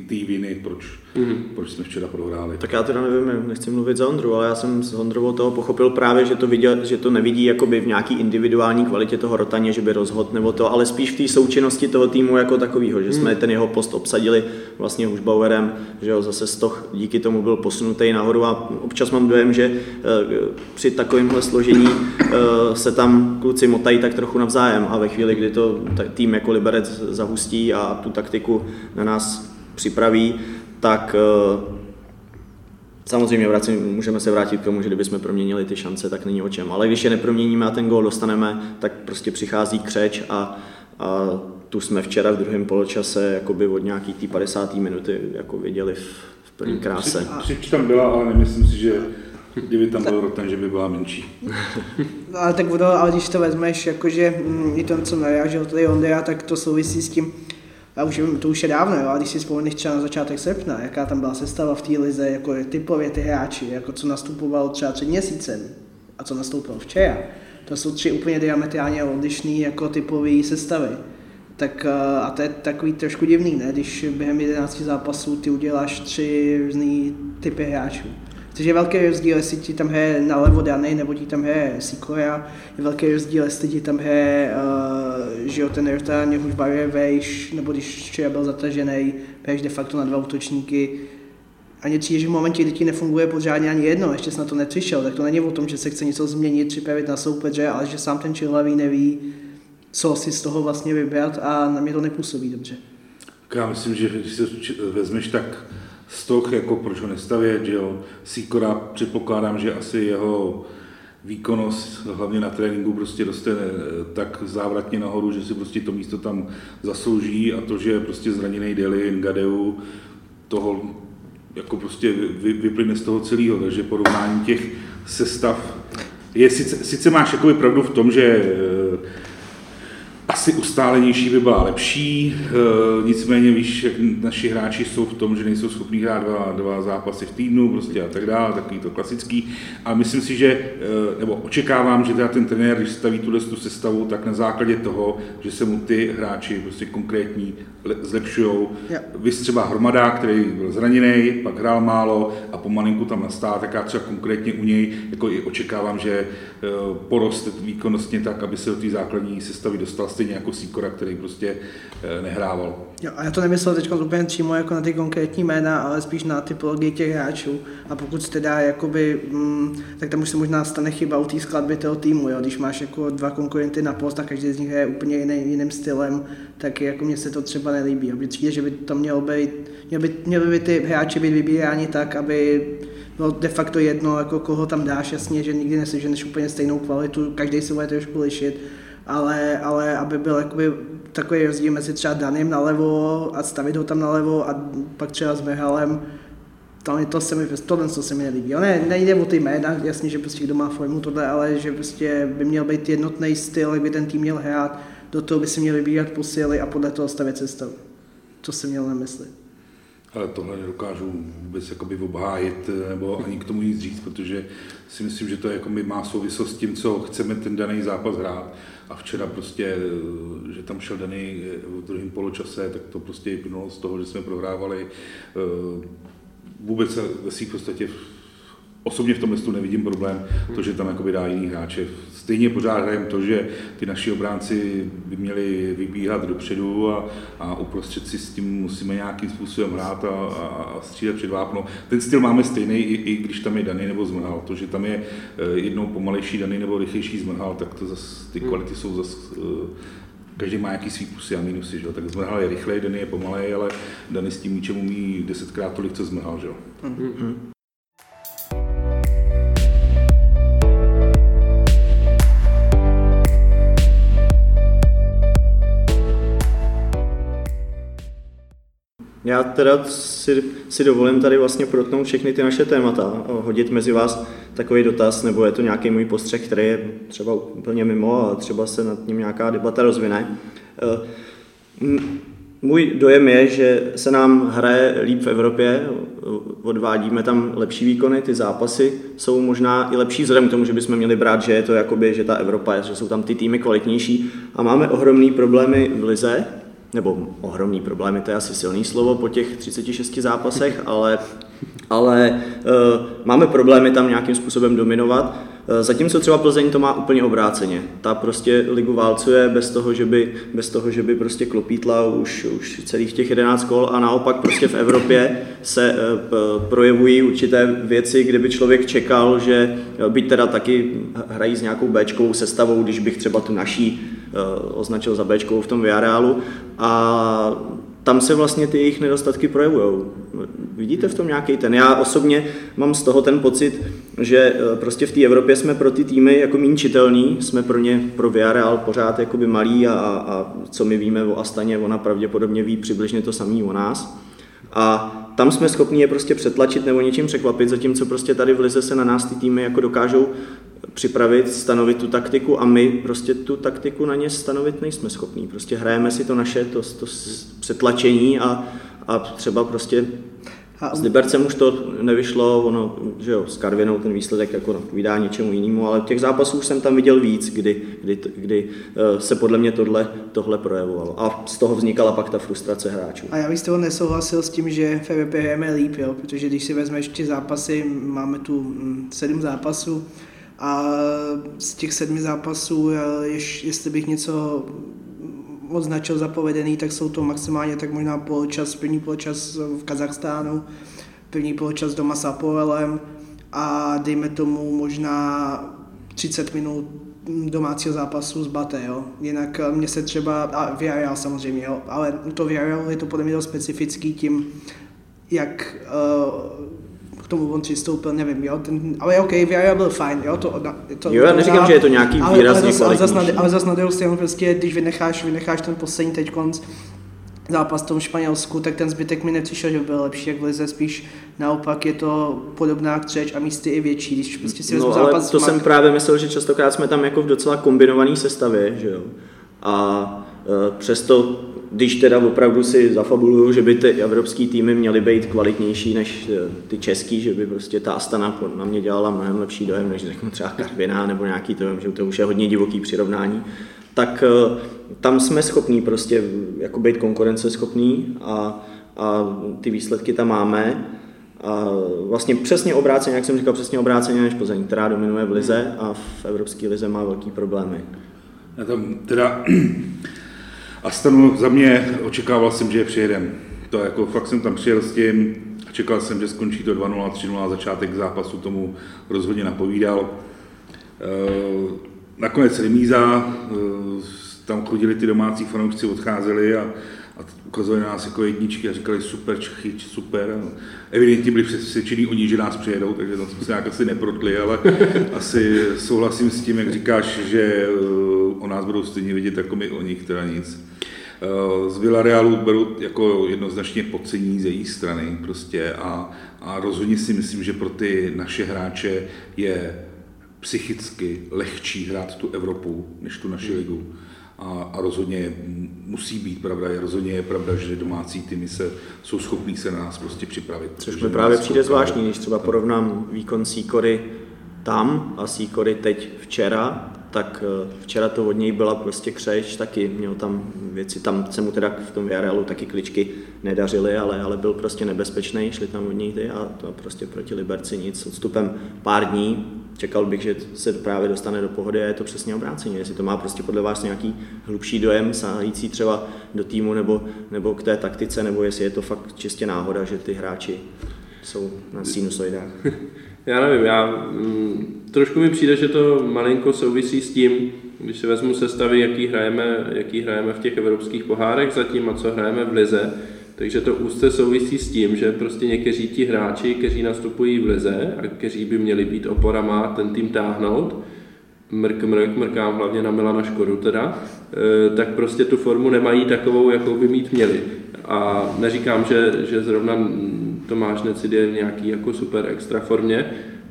té viny, proč, hmm. proč jsme včera prohráli. Tak já teda nevím, nechci mluvit za Ondru, ale já jsem s Ondrovou toho pochopil právě, že to, viděl, že to nevidí jakoby v nějaký individuální kvalitě toho rotaně, že by rozhod nebo to, ale spíš v té součinnosti toho týmu jako takového, že jsme hmm. ten jeho post obsadili vlastně Hušbauerem, že jo, zase stoch díky tomu byl posunutý nahoru a občas mám dojem, že eh, při takovémhle složení eh, se tam kluci motají tak trochu navzájem a ve chvíli, kdy to tým jako Liberec zahustí a tu taktiku na nás připraví, tak eh, Samozřejmě vracím, můžeme se vrátit k tomu, že kdybychom proměnili ty šance, tak není o čem. Ale když je neproměníme a ten gól dostaneme, tak prostě přichází křeč a, a tu jsme včera v druhém poločase jakoby od nějaký té 50. minuty jako viděli v, v plný kráse. Křič tam byla, ale nemyslím si, že kdyby tam byl roten, že by byla menší. No, [laughs] ale tak ono, ale když to vezmeš, jakože mm, i to, co narážel tady Ondra, tak to souvisí s tím, a už, to už je dávno, jo, a když si vzpomeneš třeba na začátek srpna, jaká tam byla sestava v té lize, jako typově ty hráči, jako co nastupovalo třeba před měsícem a co nastoupilo včera, to jsou tři úplně diametrálně odlišné jako typové sestavy. Tak a to je takový trošku divný, ne? když během 11 zápasů ty uděláš tři různý typy hráčů. Což je velký rozdíl, jestli ti tam hraje nalevo Dany, nebo ti tam hraje Sikora. Je velký rozdíl, jestli ti tam hraje, uh, že jo, ten Rota, už baruje vejš, nebo když včera byl zatažený, hraješ de facto na dva útočníky. A mě přijde, že v momentě, kdy ti nefunguje pořádně ani jedno, ještě jsi na to nepřišel, tak to není o tom, že se chce něco změnit, připravit na soupeře, ale že sám ten Čilhavý neví, co si z toho vlastně vybrat a na mě to nepůsobí dobře. Já myslím, že když se vezmeš, tak Stoch, jako proč ho nestavět, že jo. Sikora, předpokládám, že asi jeho výkonnost, hlavně na tréninku, prostě roste eh, tak závratně nahoru, že si prostě to místo tam zaslouží a to, že prostě zraněný Deli, Ngadeu, toho jako prostě vyplyne z toho celého, takže porovnání těch sestav je, sice, sice máš jakoby pravdu v tom, že eh, asi ustálenější by byla lepší, e, nicméně víš, jak naši hráči jsou v tom, že nejsou schopní hrát dva, dva zápasy v týdnu prostě a tak dále, takový to klasický. A myslím si, že, e, nebo očekávám, že teda ten trenér, když staví tuhle tu sestavu, tak na základě toho, že se mu ty hráči prostě konkrétní zlepšují. Yeah. Vy třeba Hromada, který byl zraněný, pak hrál málo a pomalinku tam nastál, tak já třeba konkrétně u něj jako i očekávám, že e, porost výkonnostně tak, aby se do té základní sestavy dostal stejně jako Sikora, který prostě eh, nehrával. Jo, a já to nemyslel teď úplně přímo jako na ty konkrétní jména, ale spíš na typologii těch hráčů. A pokud jste dá, jakoby, mm, tak tam už se možná stane chyba u té skladby toho týmu. Jo? Když máš jako dva konkurenty na post a každý z nich je úplně jiný, jiným stylem, tak jako mně se to třeba nelíbí. Aby přijde, že by to mělo být, mělo by, měly by ty hráči být vybíráni tak, aby bylo de facto jedno, jako koho tam dáš, jasně, že nikdy neseženeš úplně stejnou kvalitu, každý se bude trošku lišit, ale, ale aby byl jakoby takový rozdíl mezi třeba Danem nalevo a stavit ho tam nalevo a pak třeba s Mehalem, tam to se mi, tohle to se mi nelíbí. Ne, nejde o ty jména, jasně, že prostě kdo má formu tohle, ale že prostě by měl být jednotný styl, jak by ten tým měl hrát, do toho by si měl vybírat posily a podle toho stavět cestou. To si měl na mysli. Ale tohle nedokážu vůbec jakoby obhájit nebo ani k tomu nic říct, protože si myslím, že to jako má souvislost s tím, co chceme ten daný zápas hrát. A včera prostě, že tam šel daný v druhém poločase, tak to prostě vyplynulo z toho, že jsme prohrávali eh, vůbec ve svých podstatě osobně v tom listu nevidím problém, to, že tam jakoby dá jiný hráče. Stejně pořád hrajeme to, že ty naši obránci by měli vybíhat dopředu a, a uprostřed si s tím musíme nějakým způsobem hrát a, a, a střídat před vápno. Ten styl máme stejný, i, i když tam je Dany nebo Zmrhal. To, že tam je eh, jednou pomalejší Dany nebo rychlejší Zmrhal, tak to zas, ty hmm. kvality jsou zase eh, každý má nějaký svý plusy a minusy, že? tak zmrhal je rychlej, Dany je pomalej, ale Dany s tím míčem umí desetkrát tolik, co zmrhal. Že? Mm-hmm. Já teda si, si dovolím tady vlastně protnout všechny ty naše témata, hodit mezi vás takový dotaz, nebo je to nějaký můj postřeh, který je třeba úplně mimo a třeba se nad ním nějaká debata rozvine. Eh, můj dojem je, že se nám hraje líp v Evropě, odvádíme tam lepší výkony, ty zápasy jsou možná i lepší vzhledem k tomu, že bychom měli brát, že je to jakoby, že ta Evropa je, že jsou tam ty týmy kvalitnější a máme ohromné problémy v lize, nebo ohromný problémy, to je asi silný slovo po těch 36 zápasech, ale, ale uh, máme problémy tam nějakým způsobem dominovat. Uh, zatímco třeba Plzeň to má úplně obráceně. Ta prostě ligu válcuje bez toho, že by, bez toho, že by prostě klopítla už, už celých těch 11 kol a naopak prostě v Evropě se uh, projevují určité věci, kde by člověk čekal, že byť teda taky hrají s nějakou Bčkovou sestavou, když bych třeba tu naší Eh, označil za Bčkou v tom Viarealu a tam se vlastně ty jejich nedostatky projevují. Vidíte v tom nějaký ten? Já osobně mám z toho ten pocit, že eh, prostě v té Evropě jsme pro ty týmy jako méně čitelní, jsme pro ně, pro Villarreal pořád jakoby malí a, a, co my víme o Astaně, ona pravděpodobně ví přibližně to samé o nás. A tam jsme schopni je prostě přetlačit nebo něčím překvapit, zatímco prostě tady v Lize se na nás ty týmy jako dokážou připravit, stanovit tu taktiku a my prostě tu taktiku na ně stanovit nejsme schopní. Prostě hrajeme si to naše to, to přetlačení a, a třeba prostě s Libercem už to nevyšlo, ono, že jo, s Karvinou ten výsledek jako napovídá něčemu jinému, ale těch zápasů už jsem tam viděl víc, kdy, kdy, kdy eh, se podle mě tohle, tohle projevovalo. A z toho vznikala pak ta frustrace hráčů. A já bych z toho nesouhlasil s tím, že v Evropě hrajeme líp, jo? protože když si vezmeš ty zápasy, máme tu mm, sedm zápasů, a z těch sedmi zápasů, jež, jestli bych něco označil za povedený, tak jsou to maximálně tak možná poločas, první poločas v Kazachstánu, první poločas doma s Apolem a dejme tomu možná 30 minut domácího zápasu z Bate, jo. Jinak mě se třeba, a Villarreal samozřejmě, jo, ale to Villarreal je to podle mě specifický tím, jak uh, tomu on přistoupil, nevím, jo, ten, ale OK, Villarreal byl fajn, jo, to, to Jo, já neříkám, že je to nějaký ale, výrazně ale, ale, zas, ale zase na druhou stranu prostě, když vynecháš, vynecháš ten poslední teď konc, zápas v tom Španělsku, tak ten zbytek mi nepřišel, že byl lepší, jak v Lize, spíš naopak je to podobná křeč a místy i větší, když prostě si no, zápas. to jsem právě myslel, že častokrát jsme tam jako v docela kombinované sestavě, že jo. A e, přesto když teda opravdu si zafabuluju, že by ty evropský týmy měly být kvalitnější než eh, ty český, že by prostě ta Astana na mě dělala mnohem lepší dojem, než řeknu třeba Karviná nebo nějaký to, že to už je hodně divoký přirovnání, tak eh, tam jsme schopní prostě jako být konkurenceschopní a, a ty výsledky tam máme. A vlastně přesně obráceně, jak jsem říkal, přesně obráceně než Plzeň, která dominuje v lize a v evropské lize má velký problémy. Já tam teda a stanu za mě očekával jsem, že je přijedem. To jako fakt jsem tam přijel s tím a čekal jsem, že skončí to 2-0, 3-0 začátek zápasu tomu rozhodně napovídal. E, nakonec remíza, e, tam chodili ty domácí fanoušci, odcházeli a, a ukazovali nás jako jedničky a říkali super Čechy, super. Evidentně byli přesvědčení oni, že nás přijedou, takže to jsme se nějak asi neprotli, ale [laughs] asi souhlasím s tím, jak říkáš, že e, o nás budou stejně vidět jako my o nich, teda nic. Eh, z Villarealu beru jako jednoznačně podcení z její strany prostě a, a rozhodně si myslím, že pro ty naše hráče je psychicky lehčí hrát tu Evropu než tu naši ligu. A, a rozhodně musí být pravda, je rozhodně je pravda, že domácí týmy se, jsou schopní se na nás prostě připravit. Což mi právě přijde zvláštní, když třeba porovnám výkon Sýkory tam a Sýkory teď včera, tak eh, včera to od něj byla prostě křeč, taky měl tam věci, tam se mu teda v tom Villarealu taky kličky nedařily, ale, ale byl prostě nebezpečný, šli tam od něj ty a to prostě proti Liberci nic. Odstupem pár dní čekal bych, že se právě dostane do pohody a je to přesně obráceně. Jestli to má prostě podle vás nějaký hlubší dojem, sahající třeba do týmu nebo, nebo k té taktice, nebo jestli je to fakt čistě náhoda, že ty hráči jsou na sinusoidách. [laughs] Já nevím, já mm, trošku mi přijde, že to malinko souvisí s tím, když si vezmu sestavy, jaký hrajeme, jaký hrajeme v těch evropských pohárech zatím a co hrajeme v lize, takže to úzce souvisí s tím, že prostě někteří ti hráči, kteří nastupují v lize a kteří by měli být oporama ten tým táhnout, mrk, mrk, mrkám hlavně na Milana Škodu teda, eh, tak prostě tu formu nemají takovou, jakou by mít měli. A neříkám, že, že zrovna Tomáš Necid je nějaký jako super extra formě,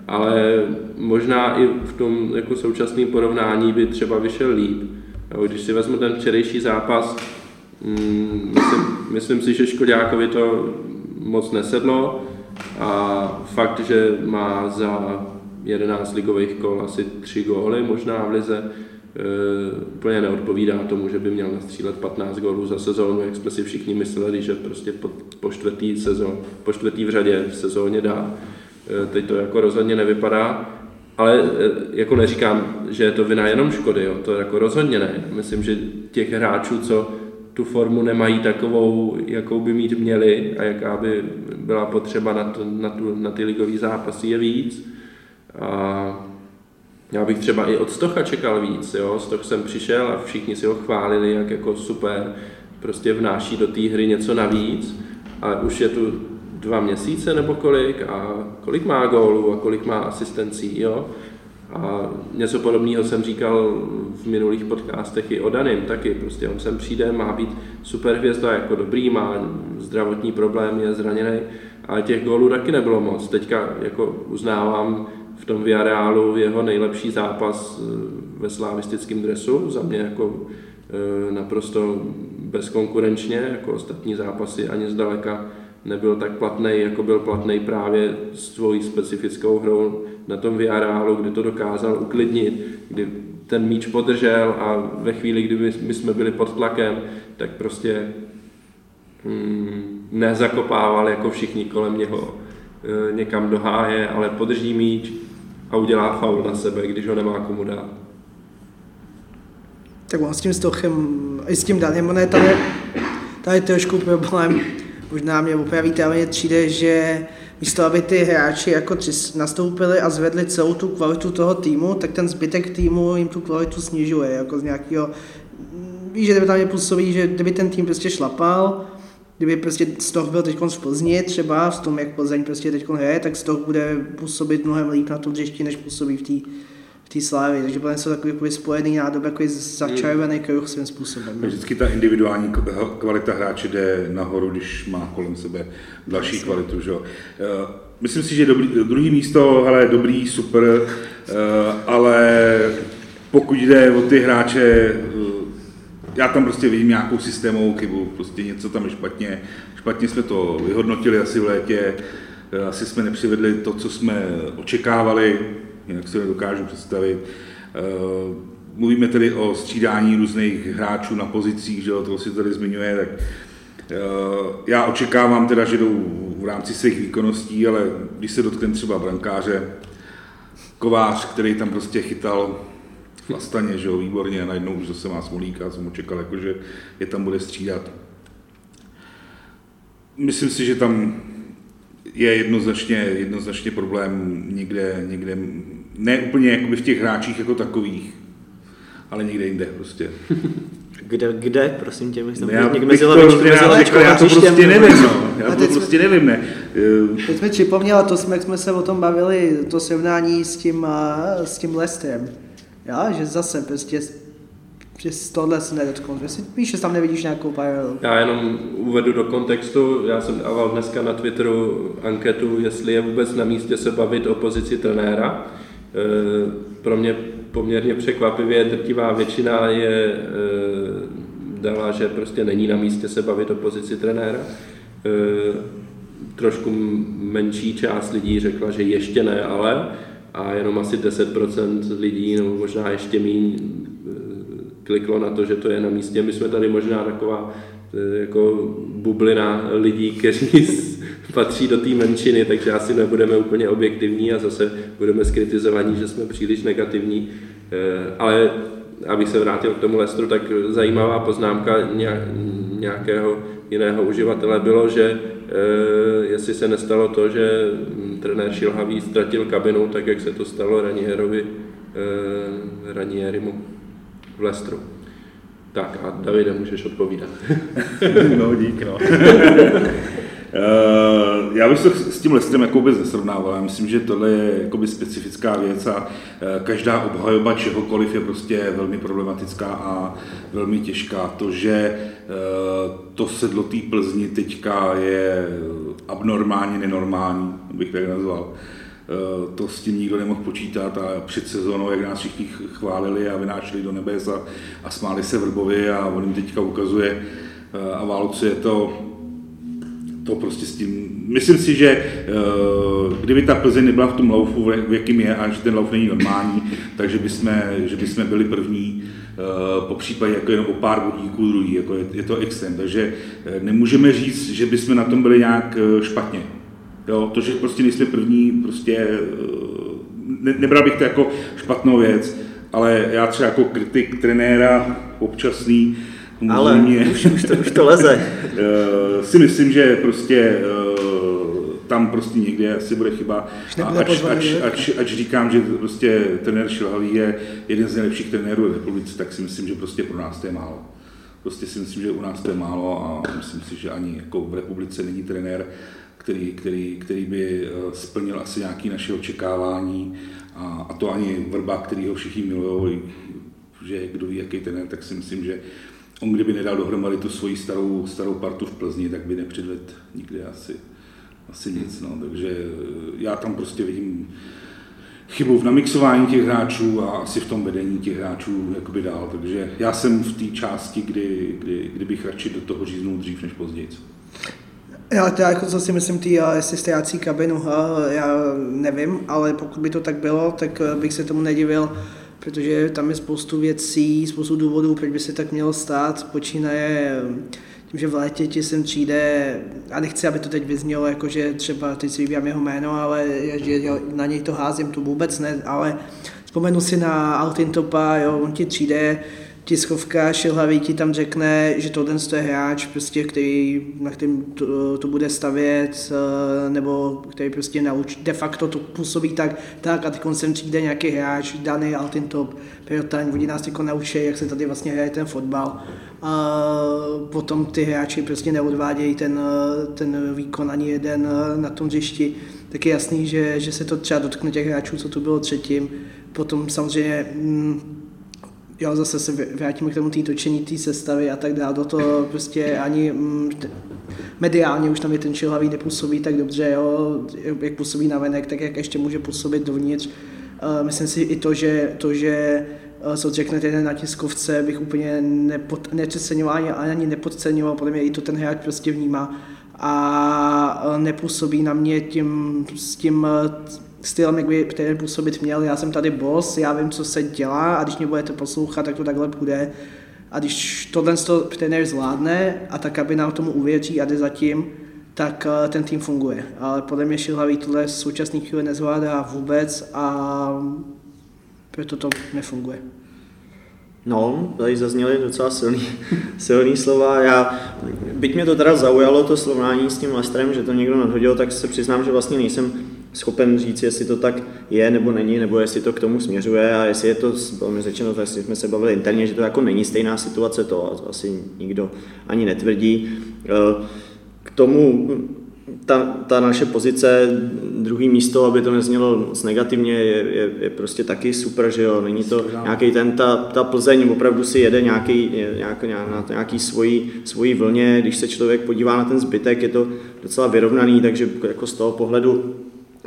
ale možná i v tom jako současném porovnání by třeba vyšel líp. Když si vezmu ten včerejší zápas, myslím, myslím si, že Škodákovi to moc nesedlo a fakt, že má za 11 ligových kol asi 3 góly možná v lize, Uh, úplně neodpovídá tomu, že by měl nastřílet 15 gólů za sezónu, jak jsme si všichni mysleli, že prostě po, po, čtvrtý, sezon, po čtvrtý v řadě v sezóně dá. Uh, teď to jako rozhodně nevypadá, ale uh, jako neříkám, že je to vina jenom škody, jo, to jako rozhodně ne. Myslím, že těch hráčů, co tu formu nemají takovou, jakou by mít měli a jaká by byla potřeba na, to, na, tu, na ty ligové zápasy je víc. A já bych třeba i od Stocha čekal víc, jo. Stoch jsem přišel a všichni si ho chválili, jak jako super, prostě vnáší do té hry něco navíc a už je tu dva měsíce nebo kolik a kolik má gólů a kolik má asistencí, jo. A něco podobného jsem říkal v minulých podcastech i o Danim taky. Prostě on sem přijde, má být super hvězda, jako dobrý, má zdravotní problém, je zraněný, ale těch gólů taky nebylo moc. Teďka jako uznávám v tom Villarealu jeho nejlepší zápas eh, ve slavistickém dresu, za mě jako eh, naprosto bezkonkurenčně, jako ostatní zápasy ani zdaleka nebyl tak platný, jako byl platný právě s svojí specifickou hrou na tom Villarealu, kdy to dokázal uklidnit, kdy ten míč podržel a ve chvíli, kdy my jsme byli pod tlakem, tak prostě hmm, nezakopával jako všichni kolem něho e, někam do háje, ale podrží míč a udělá faul na sebe, když ho nemá komu dát. Tak on s tím Stochem, i s tím Danem, on je tady, tady trošku problém, možná mě opravíte, ale mě přijde, že místo aby ty hráči jako nastoupili a zvedli celou tu kvalitu toho týmu, tak ten zbytek týmu jim tu kvalitu snižuje, jako z nějakého, víš, že tam je působí, že kdyby ten tým prostě šlapal, kdyby prostě Stoch byl teď v Plzni třeba, v tom, jak Plzeň prostě teď hraje, tak Stoch bude působit mnohem líp na tom dřešti, než působí v té té slávy. Takže podle jsou takový jako spojený nádob, jako začarovaný kruh svým způsobem. Vždycky ta individuální kvalita hráče jde nahoru, když má kolem sebe další Jasně. kvalitu. Že? Eh, myslím si, že dobrý, druhý místo, ale dobrý, super, eh, ale pokud jde o ty hráče, eh, já tam prostě vidím nějakou systémovou chybu, prostě něco tam je špatně, špatně jsme to vyhodnotili asi v létě, asi jsme nepřivedli to, co jsme očekávali, jinak si to nedokážu představit. Eh, mluvíme tedy o střídání různých hráčů na pozicích, že to si tady zmiňuje, tak eh, já očekávám teda, že jdou v rámci svých výkonností, ale když se dotkne třeba brankáře, Kovář, který tam prostě chytal vlastaně, že jo, výborně, a najednou už zase má smolíka, jsem očekal, jako, že je tam bude střídat. Myslím si, že tam je jednoznačně, jednoznačně problém někde, někde, ne úplně jakoby v těch hráčích jako takových, ale někde jinde prostě. [laughs] Kde, kde, prosím tě, myslím, já někde mezi lavičkou, mezi lavičkou, já to prostě nevím, no. [laughs] Já to prostě nevím, ne. [laughs] Teď jsme připomněla, to jsme, jak jsme se o tom bavili, to srovnání s tím, s tím Lestrem. Já, že zase prostě že z tohle se nedotknout. Jestli víš, že tam nevidíš nějakou paralelu. Já jenom uvedu do kontextu, já jsem dával dneska na Twitteru anketu, jestli je vůbec na místě se bavit o pozici trenéra. E, pro mě poměrně překvapivě drtivá většina je e, dala, že prostě není na místě se bavit o pozici trenéra. E, trošku menší část lidí řekla, že ještě ne, ale a jenom asi 10% lidí, nebo možná ještě méně, kliklo na to, že to je na místě. My jsme tady možná taková eh, jako bublina lidí, kteří patří do té menšiny, takže asi nebudeme úplně objektivní a zase budeme skritizovaní, že jsme příliš negativní. Eh, ale abych se vrátil k tomu Lestru, tak zajímavá poznámka nějakého jiného uživatele bylo, že eh, jestli se nestalo to, že trenér Šilhavý ztratil kabinu, tak jak se to stalo Ranierovi, Ranierimu v Lestru. Tak a Davide, můžeš odpovídat. [laughs] no, dík, no. [laughs] uh, já bych to s tím Lestrem jako vůbec nesrovnával. Já myslím, že tohle je jakoby specifická věc a každá obhajoba čehokoliv je prostě velmi problematická a velmi těžká. To, že to sedlo té Plzni teďka je abnormálně nenormální, bych tak nazval Eh, to s tím nikdo nemohl počítat a před sezónou, jak nás všichni chválili a vynášeli do nebes a, a smáli se Vrbovi a on jim teďka ukazuje eh, a válcuje to, to prostě s tím, myslím si, že eh, kdyby ta Plzeň nebyla v tom laufu, v jakým je, a že ten lauf není normální, [laughs] takže bychom, že bychom byli první, po případě jako jenom o pár bodíků druhý, jako je, je to extrém, takže nemůžeme říct, že bychom na tom byli nějak špatně. Jo, to, že prostě nejsme první, prostě eh, ne, nebral bych to jako špatnou věc, ale já třeba jako kritik trenéra občasný, ale mě, už, už, to, už to leze. [laughs] Eh, si myslím, že prostě eh, tam prostě někde asi bude chyba. A ač, ač, ač, ač, říkám, že prostě trenér Šilhavý je jeden z nejlepších trenérů v republice, tak si myslím, že prostě pro nás to je málo. Prostě si myslím, že u nás to je málo a myslím si, že ani jako v republice není trenér, který, který, který by eh, splnil asi nějaké naše očekávání a, a to ani Vrba, který ho všichni milují, že kdo ví, jaký ten je, tak si myslím, že on kdyby nedal dohromady tu svoji starou, starou partu v Plzni, tak by nepředvedl nikdy asi, asi nic. No. Takže eh, já tam prostě vidím chybu v namixování těch hráčů a asi v tom vedení těch hráčů jakoby dál. Takže já jsem v té části, kdy, kdy, kdy bych radši do toho říznul dřív než později. Já to jako co si myslím, tý, jestli ztrácí kabinu, já nevím, ale pokud by to tak bylo, tak eh, bych se tomu nedivil, protože tam je spoustu věcí, spoustu důvodů, proč by se tak mělo stát. Počínaje eh, tím, že v létě ti sem přijde, a nechci, aby to teď vyznělo, jako že třeba teď si vybírám jeho jméno, ale že na něj to házím, to vůbec ne, ale vzpomenu si na Altintopa, jo, on ti přijde, tiskovka Šilhavý ti tam řekne, že tohle je hráč, prostě, který, na kterým to, to, bude stavět, eh, nebo který prostě nauč, de facto to působí tak, tak a teď sem přijde nějaký hráč, daný Altintop, Pirotaň, oni nás jako naučí, jak se tady vlastně hraje ten fotbal. A potom ty hráči prostě neodvádějí ten, ten výkon ani jeden na tom hřišti, tak je jasný, že, že se to třeba dotkne těch hráčů, co tu bylo třetím. Potom samozřejmě mm, jo, zase se vrátíme k tomu tý točení té sestavy a tak dále, do toho prostě ani mm, mediálně už tam je ten čilhavý nepůsobí tak dobře, jo, jak působí na venek, tak jak ještě může působit dovnitř. Uh, myslím si i to, že, to, že uh, co řeknete na tiskovce, bych úplně nepod, nepodceňoval ani nepodceňoval, podle mě i to ten hráč prostě vnímá. A nepůsobí na mě tím, s tím stylem, jak by ten působit měl. Já jsem tady boss, já vím, co se dělá a když mě budete poslouchat, tak to takhle bude. A když tohle trenér zvládne a ta kabina tomu uvěří a jde zatím, tak eh, ten tým funguje. Ale podle mě Šilhavý tohle v současné chvíli nezvládá vůbec a proto to nefunguje. No, tady zazněly docela silný, [laughs] silný slova. Já, byť mě to teda zaujalo, to srovnání s tím Lestrem, že to někdo nadhodil, tak se přiznám, že vlastně nejsem schopen říct, jestli to tak je nebo není, nebo jestli to k tomu směřuje a jestli je to, bylo mi řečeno, tak jsme se bavili interně, že to jako není stejná situace, to asi nikdo ani netvrdí. Eh, k tomu ta, ta naše pozice, druhý místo, aby to neznělo moc negativně, je, je, je prostě taky super, že jo, není to nějaký ten, ta, ta Plzeň opravdu si jede nějaký, nějak, na nějaký svojí, svojí vlně, když se člověk podívá na ten zbytek, je to docela vyrovnaný, takže jako z toho pohledu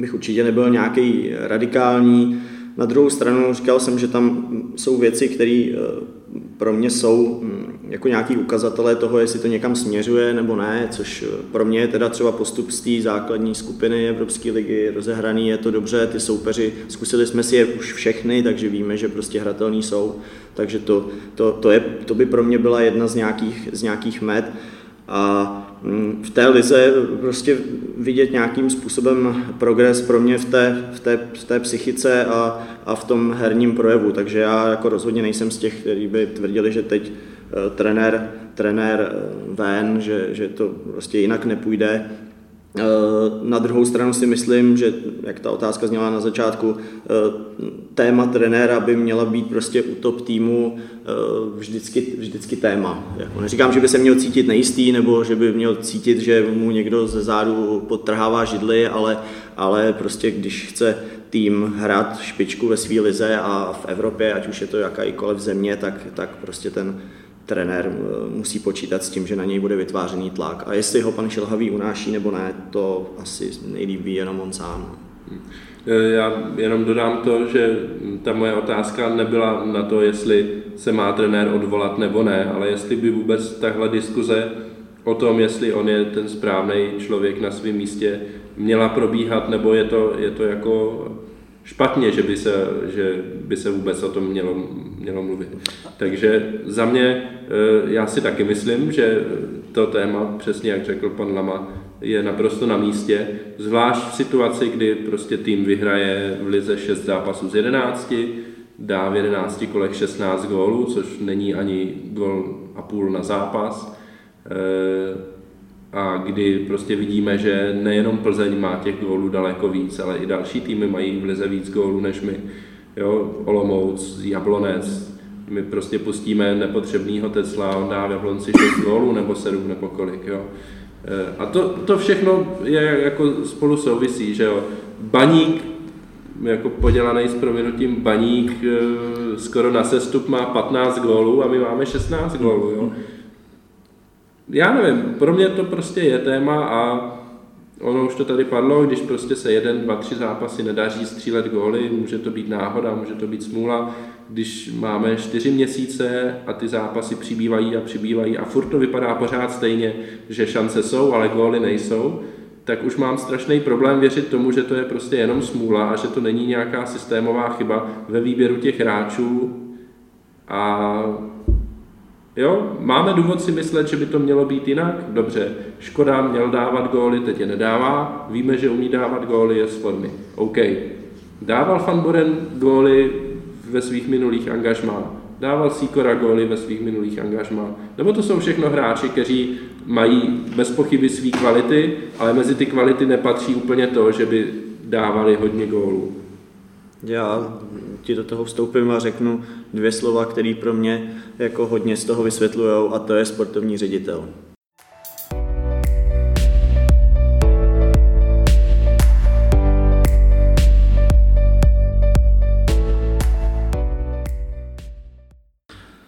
bych určitě nebyl nějaký radikální. Na druhou stranu říkal jsem, že tam jsou věci, které eh, pro mě jsou hm, jako nějaký ukazatelé toho, jestli to někam směřuje nebo ne, což eh, pro mě je teda třeba postup z té základní skupiny Evropské ligy rozehraný, je to dobře, ty soupeři, zkusili jsme si je už všechny, takže víme, že prostě hratelní jsou, takže to, to, to, je, to by pro mě byla jedna z nějakých, z nějakých met. A mm, v té lize prostě vidět nějakým způsobem progres pro mě v té, v té, v té psychice a, a v tom herním projevu. Takže já jako rozhodně nejsem z těch, kteří by tvrdili, že teď uh, trenér, trenér uh, ven, že, že to prostě jinak nepůjde. Na druhou stranu si myslím, že, jak ta otázka zněla na začátku, téma trenéra by měla být prostě u top týmu vždycky, vždycky téma. Jako neříkám, že by se měl cítit nejistý, nebo že by měl cítit, že mu někdo ze zádu podtrhává židly, ale, ale prostě když chce tým hrát špičku ve své lize a v Evropě, ať už je to jakákoliv země, tak, tak prostě ten trenér eh, musí počítat s tím, že na něj bude vytvářený tlak. A jestli ho pan Šilhavý unáší nebo ne, to asi nejlíp ví jenom on sám. Eh, já jenom dodám to, že ta moje otázka nebyla na to, jestli se má trenér odvolat nebo ne, ale jestli by vůbec tahle diskuze o tom, jestli on je ten správný člověk na svém místě, měla probíhat, nebo je to, je to jako špatně, že by, se, že by se vůbec o tom mělo, mělo mluvit. Takže za mě, eh, já si taky myslím, že to téma, přesně jak řekl pan Lama, je naprosto na místě, zvlášť v situaci, kdy prostě tým vyhraje v lize 6 zápasů z 11, dá v 11 kolech 16 gólů, což není ani gól a půl na zápas eh, a kdy prostě vidíme, že nejenom Plzeň má těch gólů daleko víc, ale i další týmy mají v lize víc gólů než my. Jo, Olomouc, Jablonec, my prostě pustíme nepotřebného Tesla, on dá v Jablonci 6 gólů nebo 7 nebo kolik. Jo. E, a to, to všechno je jako spolu souvisí, že jo. Baník, jako podělaný s proměnutím Baník, e, skoro na sestup má 15 gólů a my máme 16 gólů. Jo já nevím, pro mě to prostě je téma a ono už to tady padlo, když prostě se jeden, dva, tři zápasy nedaří střílet góly, může to být náhoda, může to být smůla, když máme čtyři měsíce a ty zápasy přibývají a přibývají a furt to vypadá pořád stejně, že šance jsou, ale góly nejsou, tak už mám strašný problém věřit tomu, že to je prostě jenom smůla a že to není nějaká systémová chyba ve výběru těch hráčů a Jo, máme důvod si myslet, že by to mělo být jinak? Dobře, Škoda měl dávat góly, teď je nedává, víme, že umí dávat góly, je z formy. OK. Dával Fanboren góly ve svých minulých angažmách, dával Sikora góly ve svých minulých angažmách. Nebo to jsou všechno hráči, kteří mají bez pochyby své kvality, ale mezi ty kvality nepatří úplně to, že by dávali hodně gólů. Já ti do toho vstoupím a řeknu dvě slova, které pro mě jako hodně z toho vysvětlují a to je sportovní ředitel.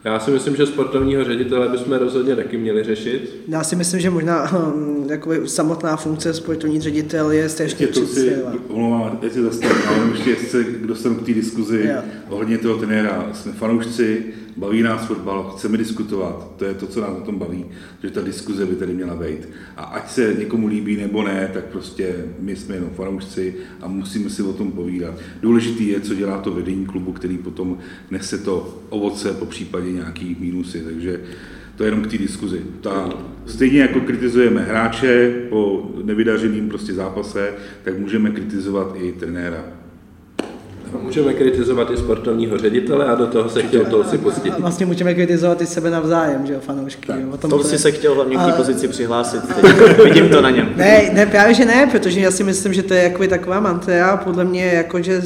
Já si myslím, že sportovního ředitele bychom rozhodně taky měli řešit. Já si myslím, že možná hm, jakoby, samotná funkce sportovní ředitel je strašně si, omlouvám, teď si zastavím, jenom ještě, kdo jsem k té diskuzi yeah. ohledně toho trenéra. Jsme fanoušci, baví nás fotbal, chceme diskutovat, to je to, co nás na tom baví, že ta diskuze by tady měla být. A ať se někomu líbí nebo ne, tak prostě my jsme jenom fanoušci a musíme si o tom povídat. Důležitý je, co dělá to vedení klubu, který potom nese to ovoce, po případě nějaký mínusy, takže to je jenom k té diskuzi. Ta, stejně jako kritizujeme hráče po nevydařeným prostě zápase, tak můžeme kritizovat i trenéra. Můžeme kritizovat i sportovního ředitele a do toho se chtěl to si pustit. A vlastně můžeme kritizovat i sebe navzájem, že jo, fanoušky. Tak. O tom to si se chtěl hlavně k té pozici přihlásit. [laughs] Vidím to na něm. Ne, ne, právě že ne, protože já si myslím, že to je jako taková mantra, podle mě jako, že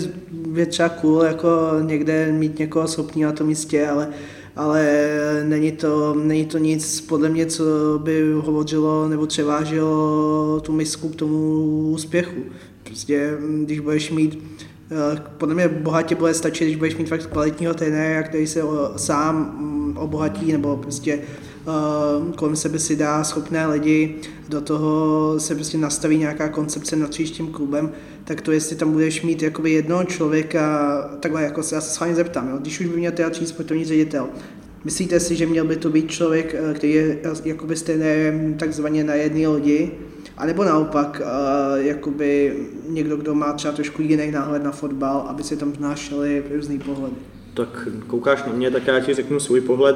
je třeba cool jako někde mít někoho schopný na tom místě, ale ale není to, není to nic podle mě, co by hovořilo nebo převážilo tu misku k tomu úspěchu. Prostě když budeš mít podle mě bohatě bude stačit, když budeš mít fakt kvalitního trenéra, který se sám mm, obohatí nebo prostě eh, kolem sebe si dá schopné lidi, do toho se prostě nastaví nějaká koncepce nad příštím klubem, tak to jestli tam budeš mít jakoby jednoho člověka, takhle jako se, já se s vámi zeptám, jo, když už by měl teda přijít sportovní ředitel, myslíte si, že měl by to být člověk, eh, který je jakoby s trenérem takzvaně na jedné lodi, a nebo naopak, uh, jakoby někdo, kdo má třeba trošku jiný náhled na fotbal, aby si tam vnášeli různý pohledy. Tak koukáš na mě, tak já ti řeknu svůj pohled.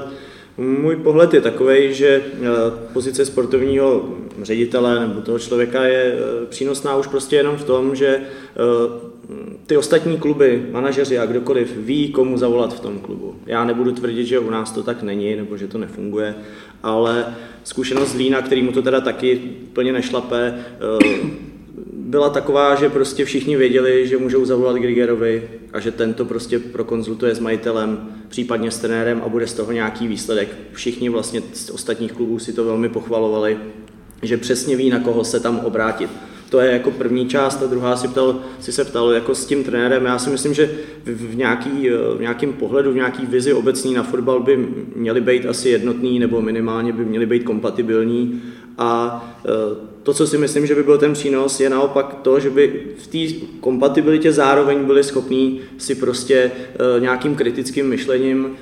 Můj pohled je takový, že eh, pozice sportovního ředitele nebo toho člověka je eh, přínosná už prostě jenom v tom, že ty ostatní kluby, manažeři a kdokoliv ví, komu zavolat v tom klubu. Já nebudu tvrdit, že u nás to tak není, nebo že to nefunguje, ale zkušenost Lína, který mu to teda taky plně nešlape, eh, byla taková, že prostě všichni věděli, že můžou zavolat Grigerovi a že tento prostě prokonzultuje s majitelem, případně s trenérem a bude z toho nějaký výsledek. Všichni vlastně z ostatních klubů si to velmi pochvalovali, že přesně ví, na koho se tam obrátit. To je jako první část, a druhá si, ptal, si se ptal jako s tím trenérem. Já si myslím, že v, nějaký, v nějakém pohledu, v nějaký vizi obecný na fotbal by měli být asi jednotný nebo minimálně by měli být kompatibilní a e, to, co si myslím, že by byl ten přínos, je naopak to, že by v té kompatibilitě zároveň byli schopní si prostě e, nějakým kritickým myšlením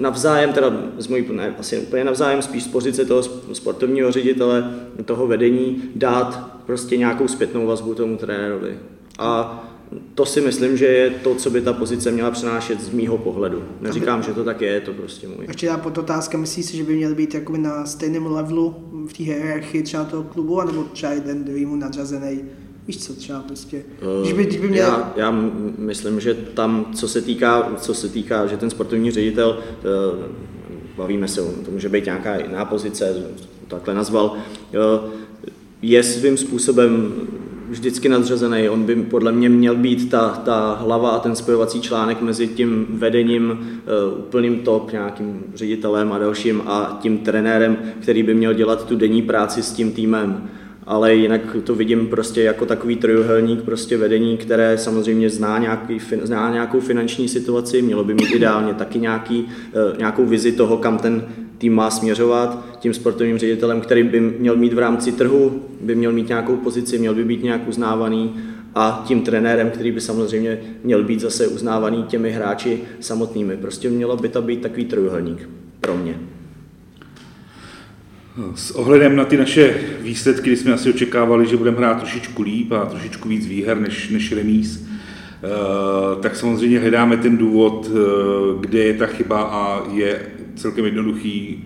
navzájem, teda z mojí, ne, asi úplně navzájem, spíš z pozice toho sportovního ředitele, toho vedení, dát prostě nějakou zpětnou vazbu tomu trenérovi. A to si myslím, že je to, co by ta pozice měla přenášet z mýho pohledu. Neříkám, že to tak je, je to prostě můj. Ještě pod otázka, myslíš si, že by měl být jakoby na stejném levelu v té hierarchii třeba toho klubu, anebo třeba jeden druhýmu nadřazený? Víš co, třeba prostě. Když by, když by měl... já, já myslím, že tam, co se týká, co se týká, že ten sportovní ředitel, eh, bavíme se, to může být nějaká jiná pozice, takhle nazval, eh, je svým způsobem vždycky nadřazený. On by podle mě měl být ta, ta hlava a ten spojovací článek mezi tím vedením, úplným top, nějakým ředitelem a dalším a tím trenérem, který by měl dělat tu denní práci s tím týmem ale jinak to vidím prostě jako takový trojuhelník prostě vedení, které samozřejmě zná, nějaký, zná nějakou finanční situaci, mělo by mít ideálně taky nějaký, eh, nějakou vizi toho, kam ten tým má směřovat, tím sportovním ředitelem, který by měl mít v rámci trhu, by měl mít nějakou pozici, měl by být nějak uznávaný a tím trenérem, který by samozřejmě měl být zase uznávaný těmi hráči samotnými. Prostě mělo by to být takový trojuhelník pro mě. S ohledem na ty naše výsledky, kdy jsme asi očekávali, že budeme hrát trošičku líp a trošičku víc výher než, než remíz, eh, tak samozřejmě hledáme ten důvod, eh, kde je ta chyba a je celkem jednoduchý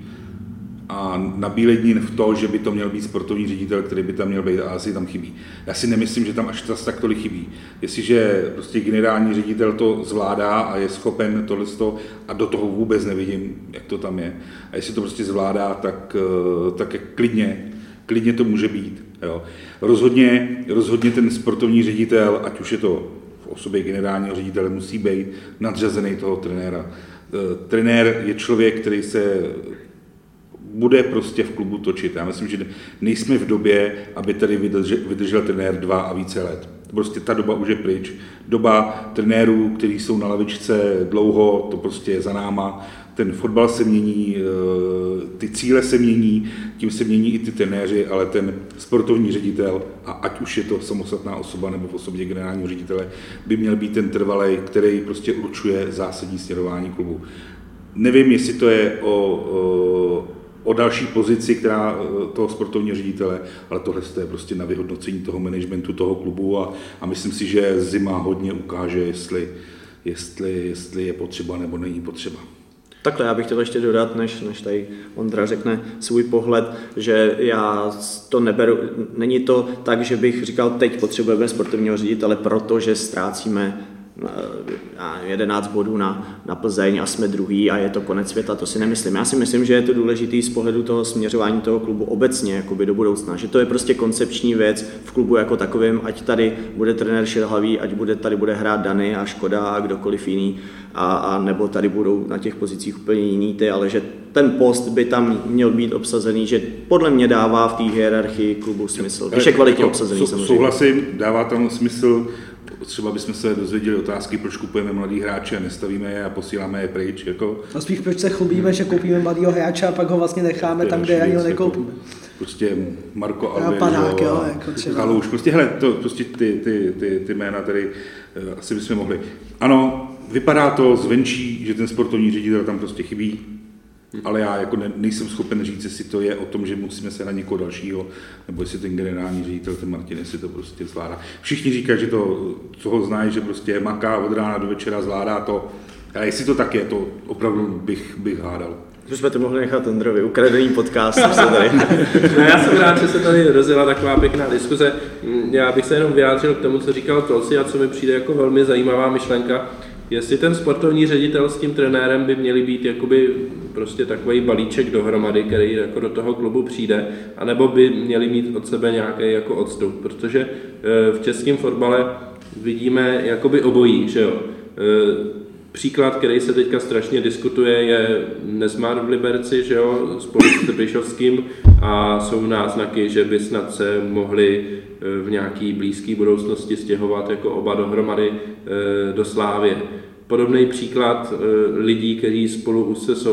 a nabílední v to, že by to měl být sportovní ředitel, který by tam měl být a asi tam chybí. Já si nemyslím, že tam až zase tak tolik chybí. Jestliže prostě generální ředitel to zvládá a je schopen tohle a do toho vůbec nevidím, jak to tam je. A jestli to prostě zvládá, tak, eh, tak klidně, klidně to může být. Jo. Rozhodně, rozhodně ten sportovní ředitel, ať už je to v osobě generálního ředitele, musí být nadřazený toho trenéra. Eh, trenér je člověk, který se bude prostě v klubu točit. Já myslím, že nejsme v době, aby tady vydržel, vydržel trenér dva a více let. Prostě ta doba už je pryč. Doba trenérů, kteří jsou na lavičce dlouho, to prostě je za náma. Ten fotbal se mění, eh, ty cíle se mění, tím se mění i ty trenéři, ale ten sportovní ředitel, a ať už je to samostatná osoba nebo v osobě generálního ředitele, by měl být ten trvalej, který prostě určuje zásadní směrování klubu. Nevím, jestli to je o, o o další pozici, která eh, toho sportovního ředitele, ale tohle je prostě na vyhodnocení toho managementu toho klubu a, a myslím si, že zima hodně ukáže, jestli, jestli, jestli je potřeba nebo není potřeba. Takhle, já bych chtěl ještě dodat, než, než tady Ondra řekne svůj pohled, že já to neberu, není to tak, že bych říkal, teď potřebujeme sportovního ředitele, protože ztrácíme 11 bodů na, na Plzeň a jsme druhý a je to konec světa, to si nemyslím. Já si myslím, že je to důležitý z pohledu toho směřování toho klubu obecně jakoby do budoucna, že to je prostě koncepční věc v klubu jako takovém, ať tady bude trenér Šilhavý, ať bude, tady bude hrát Dany a Škoda a kdokoliv jiný, a, a nebo tady budou na těch pozicích úplně jiný ty, ale že ten post by tam měl být obsazený, že podle mě dává v té hierarchii klubu smysl. Když je kvalitně obsazený samozřejmě. Souhlasím, dává tam smysl třeba bychom se dozvěděli otázky, proč kupujeme mladý hráče a nestavíme je a posíláme je pryč. Jako. A spíš proč se chlubíme, že koupíme mladého hráče a pak ho vlastně necháme tam, kde ani ho jako nekoupíme. Jako, prostě Marko Alves, jo, jako Chalouš, prostě hele, to, prostě ty, ty, ty, ty jména tady uh, asi bychom mohli. Ano, vypadá to zvenčí, že ten sportovní ředitel tam prostě chybí, ale já jako ne, nejsem schopen říct, jestli to je o tom, že musíme se na někoho dalšího, nebo jestli ten generální ředitel, ten Martin, jestli to prostě zvládá. Všichni říkají, že to, co ho znají, že prostě maká od rána do večera, zvládá to. Ale jestli to tak je, to opravdu bych, bych hádal. Už jsme to mohli nechat Ondrovi, ukradený podcast, se tady. [laughs] no, já jsem rád, že se tady rozjela taková pěkná diskuze. Já bych se jenom vyjádřil k tomu, co říkal Tolsi a co mi přijde jako velmi zajímavá myšlenka. Jestli ten sportovní ředitel s tím trenérem by měli být jakoby prostě takový balíček dohromady, který jako do toho klubu přijde, anebo by měli mít od sebe nějaký jako odstup, protože eh, v českém fotbale vidíme jakoby obojí, že jo. Příklad, který se teďka strašně diskutuje, je Nesmar v Liberci, že jo, spolu s Trpišovským a jsou náznaky, že by snad se mohli eh, v nějaký blízké budoucnosti stěhovat jako oba dohromady eh, do Slávě. Podobný příklad eh, lidí, kteří spolu se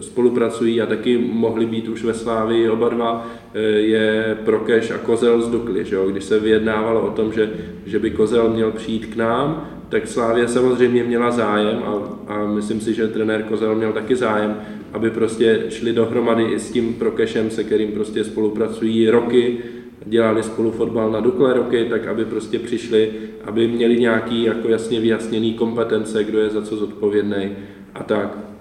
spolupracují a taky mohli být už ve Slávii oba dva, je Prokeš a Kozel z Dukly. Že jo? Když se vyjednávalo o tom, že, že by Kozel měl přijít k nám, tak Slávě samozřejmě měla zájem a, a myslím si, že trenér Kozel měl taky zájem, aby prostě šli dohromady i s tím Prokešem, se kterým prostě spolupracují roky, dělali spolu fotbal na Dukle roky, tak aby prostě přišli, aby měli nějaký jako jasně vyjasněný kompetence, kdo je za co zodpovědný a tak.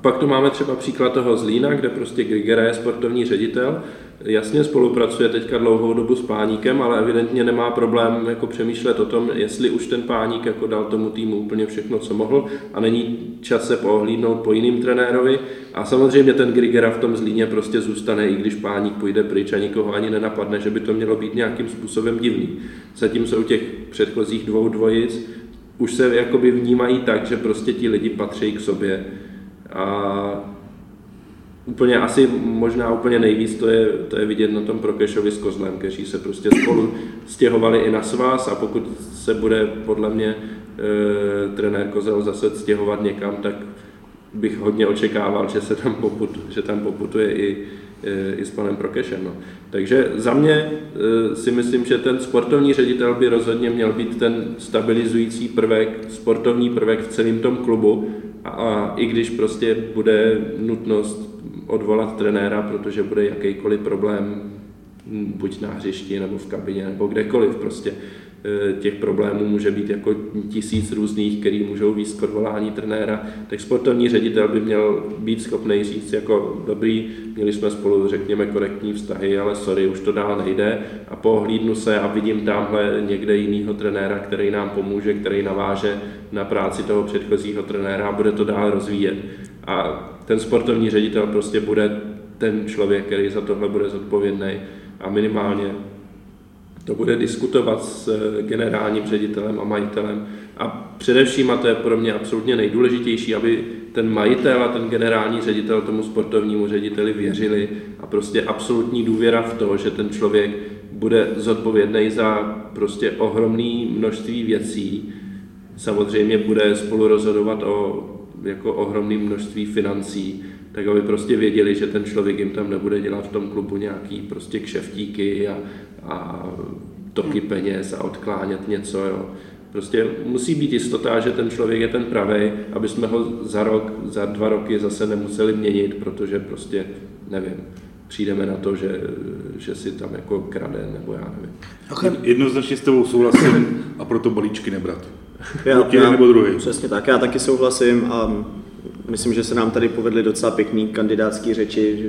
Pak tu máme třeba příklad toho Zlína, kde prostě Grigera je sportovní ředitel jasně spolupracuje teďka dlouhou dobu s páníkem, ale evidentně nemá problém jako přemýšlet o tom, jestli už ten páník jako dal tomu týmu úplně všechno, co mohl a není čas se poohlídnout po jiným trenérovi. A samozřejmě ten Grigera v tom zlíně prostě zůstane, i když páník půjde pryč a nikoho ani nenapadne, že by to mělo být nějakým způsobem divný. Zatímco u těch předchozích dvou dvojic už se jakoby vnímají tak, že prostě ti lidi patří k sobě. A úplně asi možná úplně nejvíc to je, to je vidět na tom Prokešovi s Kozlem, kteří se prostě spolu stěhovali i na svás a pokud se bude podle mě e, trenér Kozel zase stěhovat někam, tak bych hodně očekával, že se tam, poput, že tam poputuje i, i s panem Prokešem. No. Takže za mě e, si myslím, že ten sportovní ředitel by rozhodně měl být ten stabilizující prvek, sportovní prvek v celém tom klubu a, a i když prostě bude nutnost odvolat trenéra, protože bude jakýkoliv problém, buď na hřišti, nebo v kabině, nebo kdekoliv prostě. E, těch problémů může být jako tisíc různých, který můžou víc k odvolání trenéra, tak sportovní ředitel by měl být schopný říct jako dobrý, měli jsme spolu, řekněme, korektní vztahy, ale sorry, už to dál nejde a pohlídnu se a vidím tamhle někde jinýho trenéra, který nám pomůže, který naváže na práci toho předchozího trenéra a bude to dál rozvíjet. A ten sportovní ředitel prostě bude ten člověk, který za tohle bude zodpovědný a minimálně to bude diskutovat s eh, generálním ředitelem a majitelem. A především, a to je pro mě absolutně nejdůležitější, aby ten majitel a ten generální ředitel tomu sportovnímu řediteli věřili a prostě absolutní důvěra v to, že ten člověk bude zodpovědný za prostě ohromné množství věcí. Samozřejmě bude spolu rozhodovat o jako ohromné množství financí, tak aby prostě věděli, že ten člověk jim tam nebude dělat v tom klubu nějaký prostě kšeftíky a, a toky peněz a odklánět něco. Jo. Prostě musí být jistota, že ten člověk je ten pravý, aby jsme ho za rok, za dva roky zase nemuseli měnit, protože prostě, nevím, přijdeme na to, že, že si tam jako krade, nebo já nevím. Jednoznačně s tebou souhlasím a proto balíčky nebrat. Já, já, nebo druhý. Přesně tak, já taky souhlasím a myslím, že se nám tady povedly docela pěkný kandidátský řeči. Že.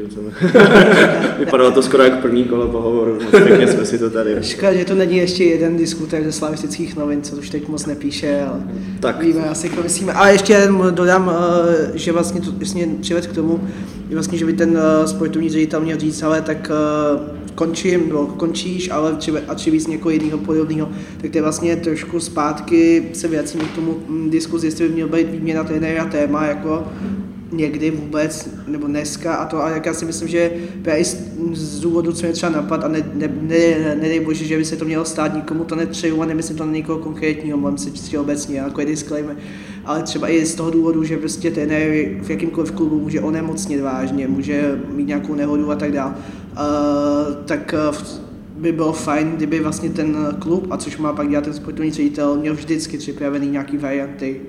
[laughs] Vypadalo to skoro jak první kolo pohovoru, moc pěkně jsme si to tady. Škoda, že to není ještě jeden diskutér ze slavistických novin, co už teď moc nepíše, ale tak. víme asi, jak myslíme. A ještě dodám, eh, že vlastně to vlastně přived k tomu, že vlastně, že by ten eh, sportovní ředitel měl říct, ale tak eh, končím, nebo končíš, ale třeba, a třeba víc někoho jiného podobného, tak to je vlastně trošku zpátky se vracím k tomu mm, diskuzi, jestli by měl být výměna trenéra téma, jako někdy vůbec, nebo dneska a to, a jak já si myslím, že právě z, z důvodu, co mě třeba napad a ne, ne, ne, nedej bože, že by se to mělo stát, nikomu to netřeju a nemyslím to na někoho konkrétního, mám se čistě obecně, jako je disclaimer, ale třeba i z toho důvodu, že prostě trenér v jakýmkoliv klubu může onemocnit vážně, může mít nějakou nehodu a tak dále, uh, tak uh, by bylo fajn, kdyby vlastně ten klub, a což má pak dělat ten sportovní ředitel, měl vždycky připravený nějaký varianty,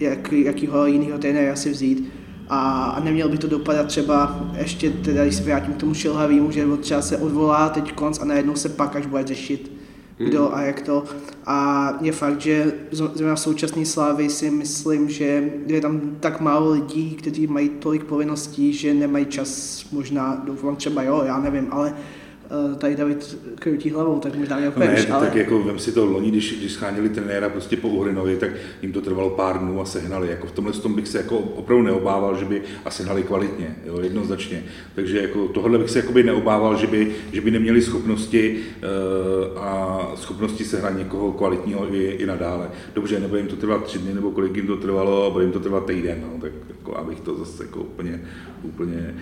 jak, jakýho jiného trenéra si vzít. A, a neměl by to dopadat třeba ještě, teda když se vrátím k tomu šilhavýmu, že třeba se odvolá teď konc a najednou se pak až bude řešit kdo a jak to. A je fakt, že zrovna v současné slávy si myslím, že je tam tak málo lidí, kteří mají tolik povinností, že nemají čas, možná doufám třeba jo, já nevím, ale Eh, tady David krutí hlavou, tak možná měl no ne, ale... tak jako vem si to loni, když, když schánili trenéra prostě po Uhrinovi, tak jim to trvalo pár dnů a sehnali. Jako v tomhle tom bych se jako opravdu neobával, že by a sehnali kvalitně, jo, jednoznačně. Takže jako tohle bych se jakoby neobával, že by, že by neměli schopnosti uh, a schopnosti sehnat někoho kvalitního i, i nadále. Dobře, nebo jim to trvat tři dny, nebo kolik jim to trvalo, a bude jim to trvat týden, no, tak jako abych to zase jako úplně, úplně...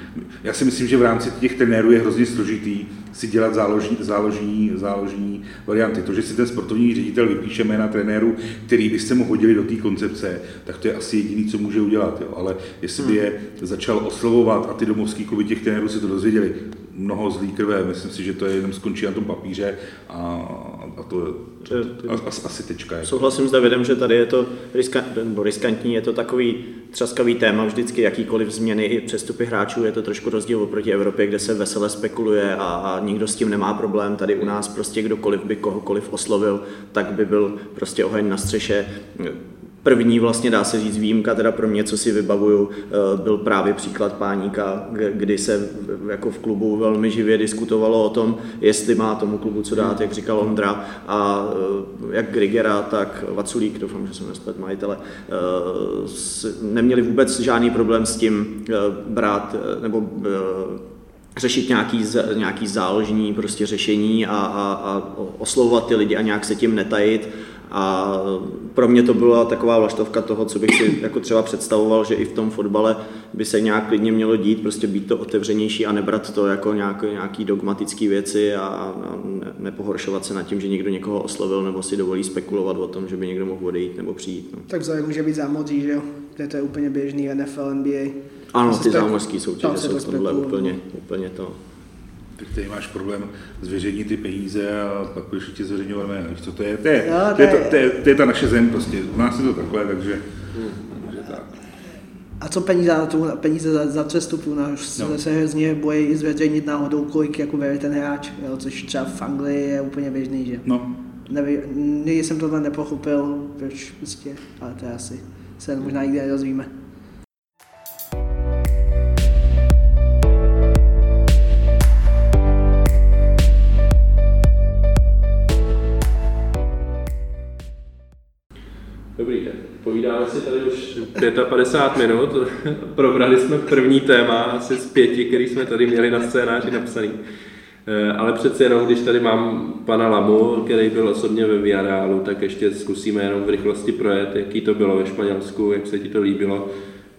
Já si myslím, že v rámci těch trenérů je hrozně složitý si dělat záložní, záložní, záložní varianty. To, že si ten sportovní ředitel vypíše jména trenérů, který by se mu hodili do té koncepce, tak to je asi jediný, co může udělat. Jo. Ale jestli by je začal oslovovat a ty domovský kluby těch trenérů si to dozvěděli, mnoho zlý krve, myslím si, že to je jenom skončí na tom papíře a, a to, to, to, to asi tečka. Jako. Souhlasím s Davidem, že tady je to riskantní, je to takový třaskavý téma vždycky, jakýkoliv změny i přestupy hráčů, je to trošku rozdíl oproti Evropě, kde se vesele spekuluje a, a nikdo s tím nemá problém. Tady u nás prostě kdokoliv by kohokoliv oslovil, tak by byl prostě oheň na střeše První vlastně dá se říct výjimka teda pro mě, co si vybavuju, eh, byl právě příklad Páníka, kdy se jako v klubu velmi živě diskutovalo o tom, jestli má tomu klubu co dát, jak říkal Ondra, a eh, jak Grigera, tak Vaculík, doufám, že jsem nesplet majitele, eh, neměli vůbec žádný problém s tím brát nebo řešit nějaký, nějaký záložní prostě řešení a, a, a oslovovat ty lidi a nějak se tím netajit a pro mě to byla taková vlaštovka toho, co bych si jako třeba představoval, že i v tom fotbale by se nějak klidně mělo dít, prostě být to otevřenější a nebrat to jako nějaký, nějaký dogmatický věci a, a nepohoršovat se nad tím, že někdo někoho oslovil nebo si dovolí spekulovat o tom, že by někdo mohl odejít nebo přijít. No. Tak to může být zámodří, že jo? To je úplně běžný NFL, NBA. Ano, ty zámořské soutěže jsou tohle úplně, úplně to tak tady máš problém zveřejnit ty peníze a pak budeš ti zveřejňovat jméno. Co to je? To je, no, to, je, to, to, je, to je ta naše zem prostě. U nás je to takhle, takže, takže tak. A co peníze za, tu, peníze za, za přestupu? No, no. se hrozně bojí zveřejnit náhodou, kolik jako bere ten hráč, jo, což třeba v Anglii je úplně běžný, že? No. Nevím, nikdy jsem tohle nepochopil, proč prostě, ale to je asi se možná nikdy nedozvíme. Povídáme si tady už 55 minut. [laughs] Probrali jsme první téma asi z pěti, který jsme tady měli na scénáři napsaný. Eh, ale přece jenom, když tady mám pana Lamu, který byl osobně ve Villarealu, tak ještě zkusíme jenom v rychlosti projet, jaký to bylo ve Španělsku, jak se ti to líbilo.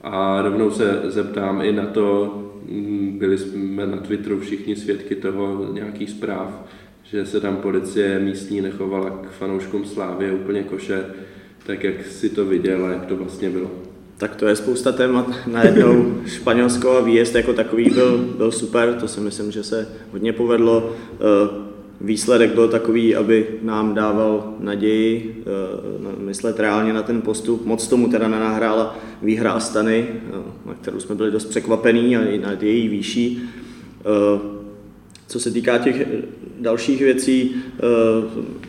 A rovnou se zeptám i na to, mm, byli jsme na Twitteru všichni svědky toho nějakých zpráv, že se tam policie místní nechovala k fanouškům Slávy úplně košer tak jak si to viděl a jak to vlastně bylo? Tak to je spousta témat. Najednou Španělsko a výjezd jako takový byl, byl super, to si myslím, že se hodně povedlo. Eh, výsledek byl takový, aby nám dával naději eh, myslet reálně na ten postup. Moc tomu teda nenahrála výhra Astany, eh, na kterou jsme byli dost překvapení a i na její výší. Co se týká těch dalších věcí, eh,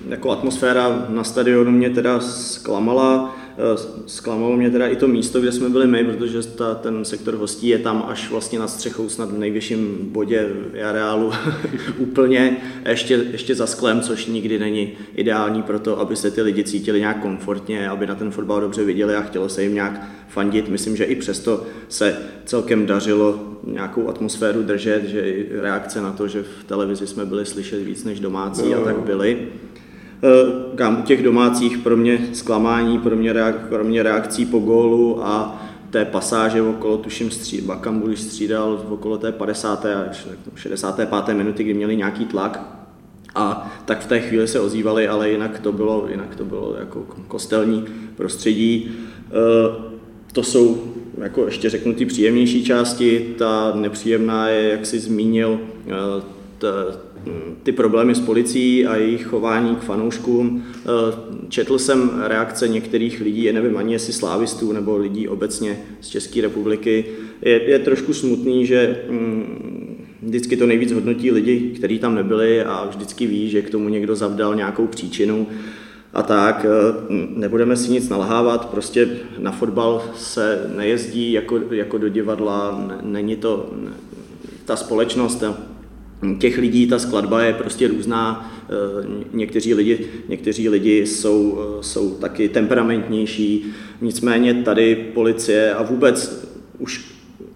jako atmosféra na stadionu mě teda zklamala. Eh, zklamalo mě teda i to místo, kde jsme byli my, protože ta, ten sektor hostí je tam až vlastně na střechou, snad v nejvyšším bodě v areálu [laughs] úplně, ještě, ještě za sklem, což nikdy není ideální pro to, aby se ty lidi cítili nějak komfortně, aby na ten fotbal dobře viděli a chtělo se jim nějak fandit. Myslím, že i přesto se celkem dařilo nějakou atmosféru držet, že i reakce na to, že v televizi jsme byli slyšet víc než domácí a tak byli. Eh, kam u těch domácích pro mě zklamání, pro mě, reak, pro mě reakcí po gólu a té pasáže okolo, tuším, stří, Bakambu, střídal okolo té 50. až 65. minuty, kdy měli nějaký tlak, a tak v té chvíli se ozývali, ale jinak to bylo, jinak to bylo jako kostelní prostředí. Eh, to jsou jako ještě řeknu ty příjemnější části, ta nepříjemná je, jak si zmínil, eh, ty problémy s policií a jejich chování k fanouškům. Eh, četl jsem reakce některých lidí, nevím ani jestli slávistů nebo lidí obecně z České republiky. Je, je trošku smutný, že mm, vždycky to nejvíc hodnotí lidi, kteří tam nebyli a vždycky ví, že k tomu někdo zavdal nějakou příčinu a tak. Nebudeme si nic nalhávat, prostě na fotbal se nejezdí jako, jako do divadla, není to ta společnost, těch lidí ta skladba je prostě různá. Někteří lidi, někteří lidi jsou, jsou taky temperamentnější, nicméně tady policie a vůbec už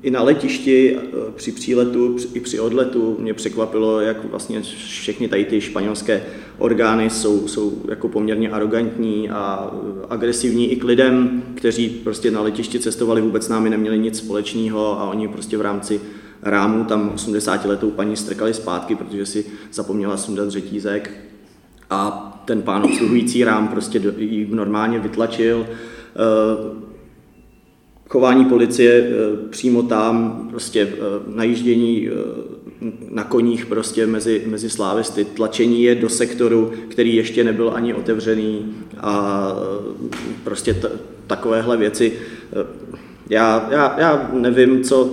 i na letišti eh, při příletu i při odletu mě překvapilo, jak vlastně všechny tady ty španělské orgány jsou, jsou jako poměrně arrogantní a eh, agresivní i k lidem, kteří prostě na letišti cestovali, vůbec s námi neměli nic společného a oni prostě v rámci rámu tam 80 letou paní strkali zpátky, protože si zapomněla sundat řetízek a ten pán obsluhující rám prostě ji normálně vytlačil eh, chování policie eh, přímo tam, prostě eh, najíždění na koních prostě mezi, mezi slávisty, tlačení je do sektoru, který ještě nebyl ani otevřený a prostě t- takovéhle věci. Já, já, já nevím, co,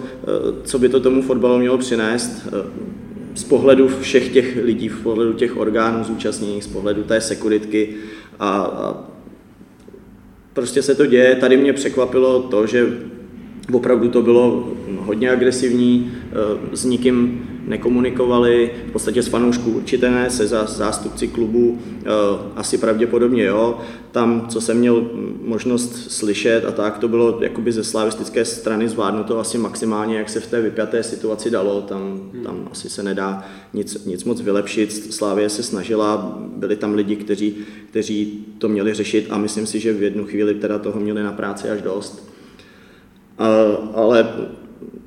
co by to tomu fotbalu mělo přinést z pohledu všech těch lidí, z pohledu těch orgánů zúčastněných, z pohledu té sekuritky a, a prostě se to děje. Tady mě překvapilo to, že opravdu to bylo hodně agresivní, eh, s nikým nekomunikovali, v podstatě s fanoušků určitě ne, se zástupci klubu eh, asi pravděpodobně jo. Tam, co jsem měl možnost slyšet a tak, to bylo jakoby ze slavistické strany zvládnuto asi maximálně, jak se v té vypjaté situaci dalo, tam, tam asi se nedá nic, nic moc vylepšit, Slávě se snažila, byli tam lidi, kteří, kteří to měli řešit a myslím si, že v jednu chvíli teda toho měli na práci až dost. A, ale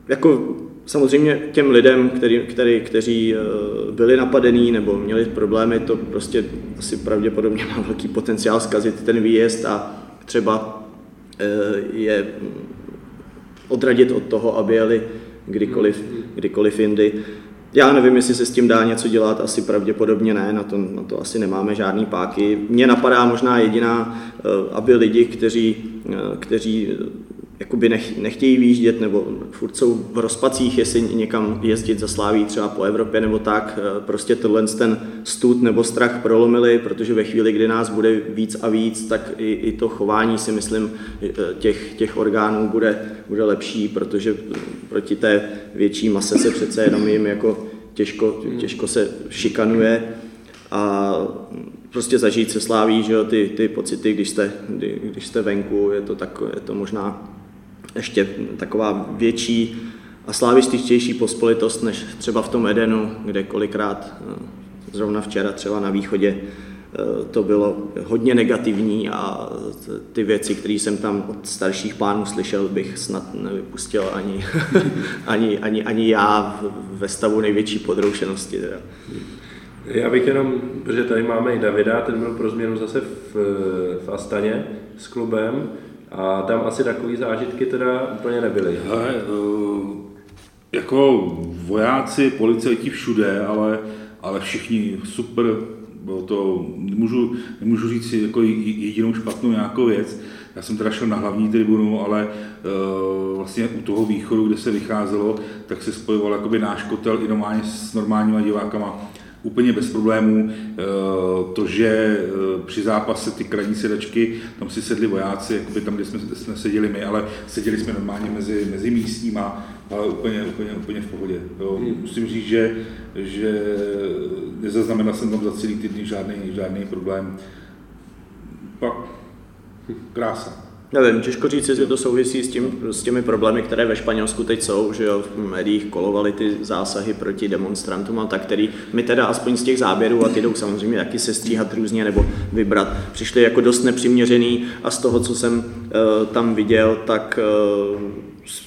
jako samozřejmě těm lidem, který, který, kteří eh, byli napadení nebo měli problémy, to prostě asi pravděpodobně má velký potenciál zkazit ten výjezd a třeba eh, je odradit od toho, aby jeli kdykoliv, kdykoliv jindy. Já nevím, jestli se s tím dá něco dělat, asi pravděpodobně ne, na to, na to asi nemáme žádný páky. Mně napadá možná jediná, eh, aby lidi, kteří, kteří jakoby nech, nechtějí výjíždět nebo furt jsou v rozpacích, jestli někam jezdit za sláví třeba po Evropě nebo tak, eh, prostě tohle ten stud nebo strach prolomili, protože ve chvíli, kdy nás bude víc a víc, tak i, i to chování si myslím eh, těch, těch orgánů bude, bude lepší, protože proti té větší mase se přece jenom jim jako těžko, těžko se šikanuje. A prostě zažít se sláví, že jo, ty, ty pocity, když jste, kdy, když jste venku, je to, tak, je to možná ještě taková větší a slavističtější pospolitost než třeba v tom Edenu, kde kolikrát eh, zrovna včera třeba na východě eh, to bylo hodně negativní a ty věci, které jsem tam od starších pánů slyšel, bych snad nevypustil ani, [laughs] ani, ani, ani já ve stavu největší podroušenosti. Teda. Já bych jenom, protože tady máme i Davida, ten byl pro změnu zase v, v Astaně s klubem, a tam asi takové zážitky teda úplně nebyly. Hele, uh, jako vojáci, policajti všude, ale, ale všichni super, bylo to, nemůžu, nemůžu říct si jako jedinou špatnou nějakou věc. Já jsem teda šel na hlavní tribunu, ale uh, vlastně u toho východu, kde se vycházelo, tak se spojoval jakoby náš kotel i normálně s normálníma divákama úplně bez problémů. Eh, to, že eh, při zápase ty krajní sedačky, tam si sedli vojáci, jakoby tam, kde jsme, kde jsme seděli my, ale seděli jsme normálně mezi, mezi místníma, ale úplně, úplně, úplně v pohodě. Jo. Hmm. Musím říct, že, že nezaznamenal jsem tam za celý týdny žádný, žádný problém. Pak krása. Nevím, těžko říct, jestli to souvisí s, tím, s těmi problémy, které ve Španělsku teď jsou, že jo, v médiích kolovaly ty zásahy proti demonstrantům a tak, který my teda aspoň z těch záběrů, a ty jdou samozřejmě taky se stříhat různě nebo vybrat, přišli jako dost nepřiměřený a z toho, co jsem uh, tam viděl, tak uh,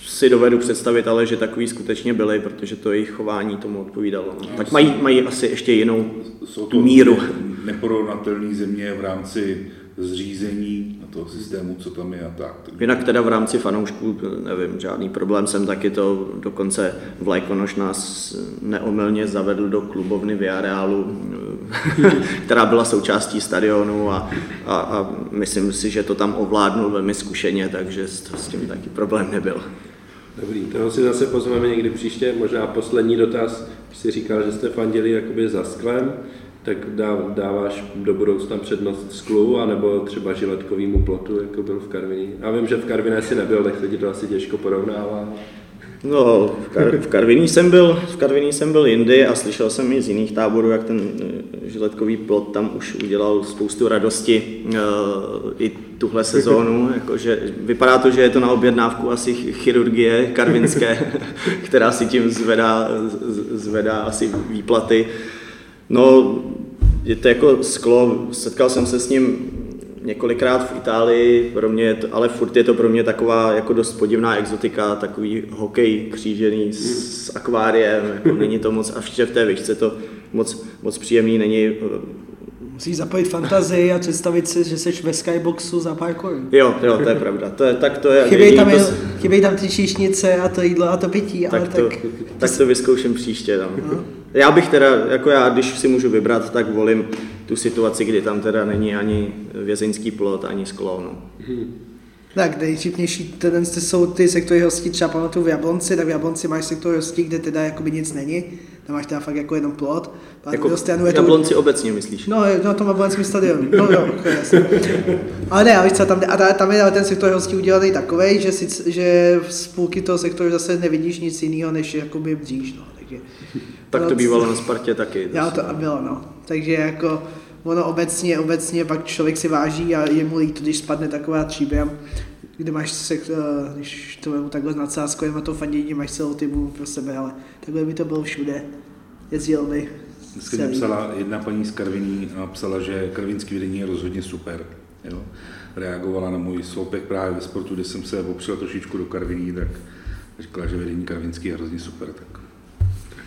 si dovedu představit, ale že takový skutečně byli, protože to jejich chování tomu odpovídalo. No, tak mají, mají asi ještě jinou jsou to míru. Neporovnatelné země v rámci zřízení a toho systému, co tam je a tak. Jinak teda v rámci fanoušků, nevím, žádný problém jsem taky to, dokonce v Lajkonoš nás neomylně zavedl do klubovny v areálu, [laughs] která byla součástí stadionu a, a, a myslím si, že to tam ovládnul velmi zkušeně, takže s, s tím taky problém nebyl. Dobrý, toho si zase pozveme někdy příště. Možná poslední dotaz, když jsi říkal, že jste fandili jakoby za sklem, tak dáváš do budoucna přednost sklu, anebo třeba žiletkovýmu plotu, jako byl v Karviní. Já vím, že v Karviné si nebyl, tak se ti to asi těžko porovnává. No, v, Kar- v Karviní jsem byl, v Karviní jsem byl jindy a slyšel jsem i z jiných táborů, jak ten eh, žiletkový plot tam už udělal spoustu radosti uh, i tuhle sezónu. [laughs] Jakože, vypadá to, že je to na objednávku asi chirurgie karvinské, [laughs] která si tím zvedá, zvedá asi výplaty. No, je to jako sklo, setkal jsem se s ním několikrát v Itálii, pro mě to, ale furt je to pro mě taková jako dost podivná exotika, takový hokej křížený s, s akváriem, jako není to moc, a ještě v té výšce to moc, moc příjemný není. Musíš zapojit fantazii a představit si, že jsi ve skyboxu za pár korun. Jo, jo, to je pravda. To je, tak to je. Chybějí tam, to... chybějí tam ty číšnice a to jídlo a to pití, tak ale to, tak... Tak to vyzkouším příště. No. No. Já bych teda, jako já, když si můžu vybrat, tak volím tu situaci, kdy tam teda není ani vězeňský plot, ani sklo. No. Hmm. Tak nejvtipnější tendenci jsou ty sektory hostí, třeba pamatuju v Jablonci, tak v Jablonci máš sektor hostí, kde teda jakoby nic není, tam máš teda fakt jako jenom plot. A jako stranu je to... Jablonci obecně myslíš? No, na tom Jablonském stadionu, no jo, jasně. Ale ne, ale co, tam, a tam je ten sektor hostí udělaný takový, že, si, že z půlky toho sektoru zase nevidíš nic jiného, než jakoby bříž, no. Takže, tak to bývalo na Spartě taky. Já to bylo, no. Takže jako ono obecně, obecně pak člověk si váží a je mu líto, když spadne taková tříbě, kde máš se, eh, když to vemu takhle s nadsázkou, a to fandění, máš celou týmu pro sebe, ale takhle by to bylo všude. Jezdil by. Dneska mě psala jedna paní z Karviní a psala, že karvinský vedení je rozhodně super. Jo? Reagovala na můj sloupek právě ve sportu, kde jsem se opřel trošičku do Karviní, tak říkala, že vedení karvinský je hrozně super. Tak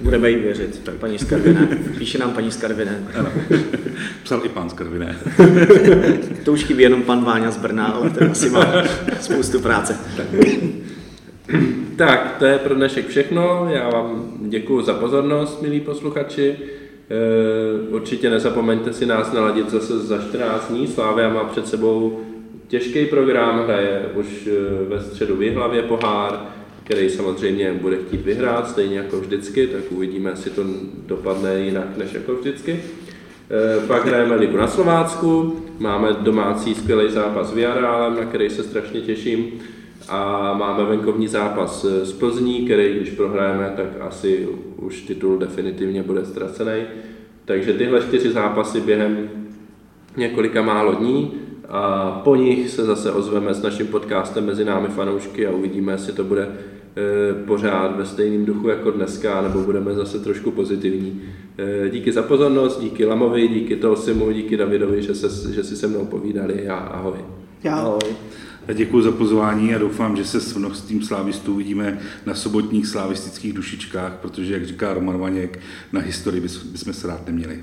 Budeme jí věřit, tak paní Skarviné. Píše nám paní Skarviné. Psal i pan Skarviné. [laughs] to už chybí jenom pan Váňa z Brna, ale ten asi má spoustu práce. Tak, to je pro dnešek všechno. Já vám děkuji za pozornost, milí posluchači. Eh, určitě nezapomeňte si nás naladit zase za 14 dní. Slávia má před sebou těžký program, hraje už eh, ve středu v hlavě pohár, který samozřejmě bude chtít vyhrát, stejně jako vždycky, tak uvidíme, jestli to dopadne jinak než jako vždycky. E, pak hrajeme ligu na Slovácku, máme domácí skvělý zápas s Viarálem, na který se strašně těším a máme venkovní zápas s Plzní, který když prohrajeme, tak asi už titul definitivně bude ztracený. Takže tyhle čtyři zápasy během několika málo dní a po nich se zase ozveme s naším podcastem mezi námi fanoušky a uvidíme, jestli to bude Eh, pořád ve stejném duchu jako dneska, nebo budeme zase trošku pozitivní. Eh, díky za pozornost, díky Lamovi, díky Tolsimu, díky Davidovi, že, se, že si se mnou povídali a ahoj. Ahoj. Děkuji za pozvání a doufám, že se s množstvím slávistů uvidíme na sobotních slavistických dušičkách, protože, jak říká Roman Vaněk, na historii bychom se rád neměli.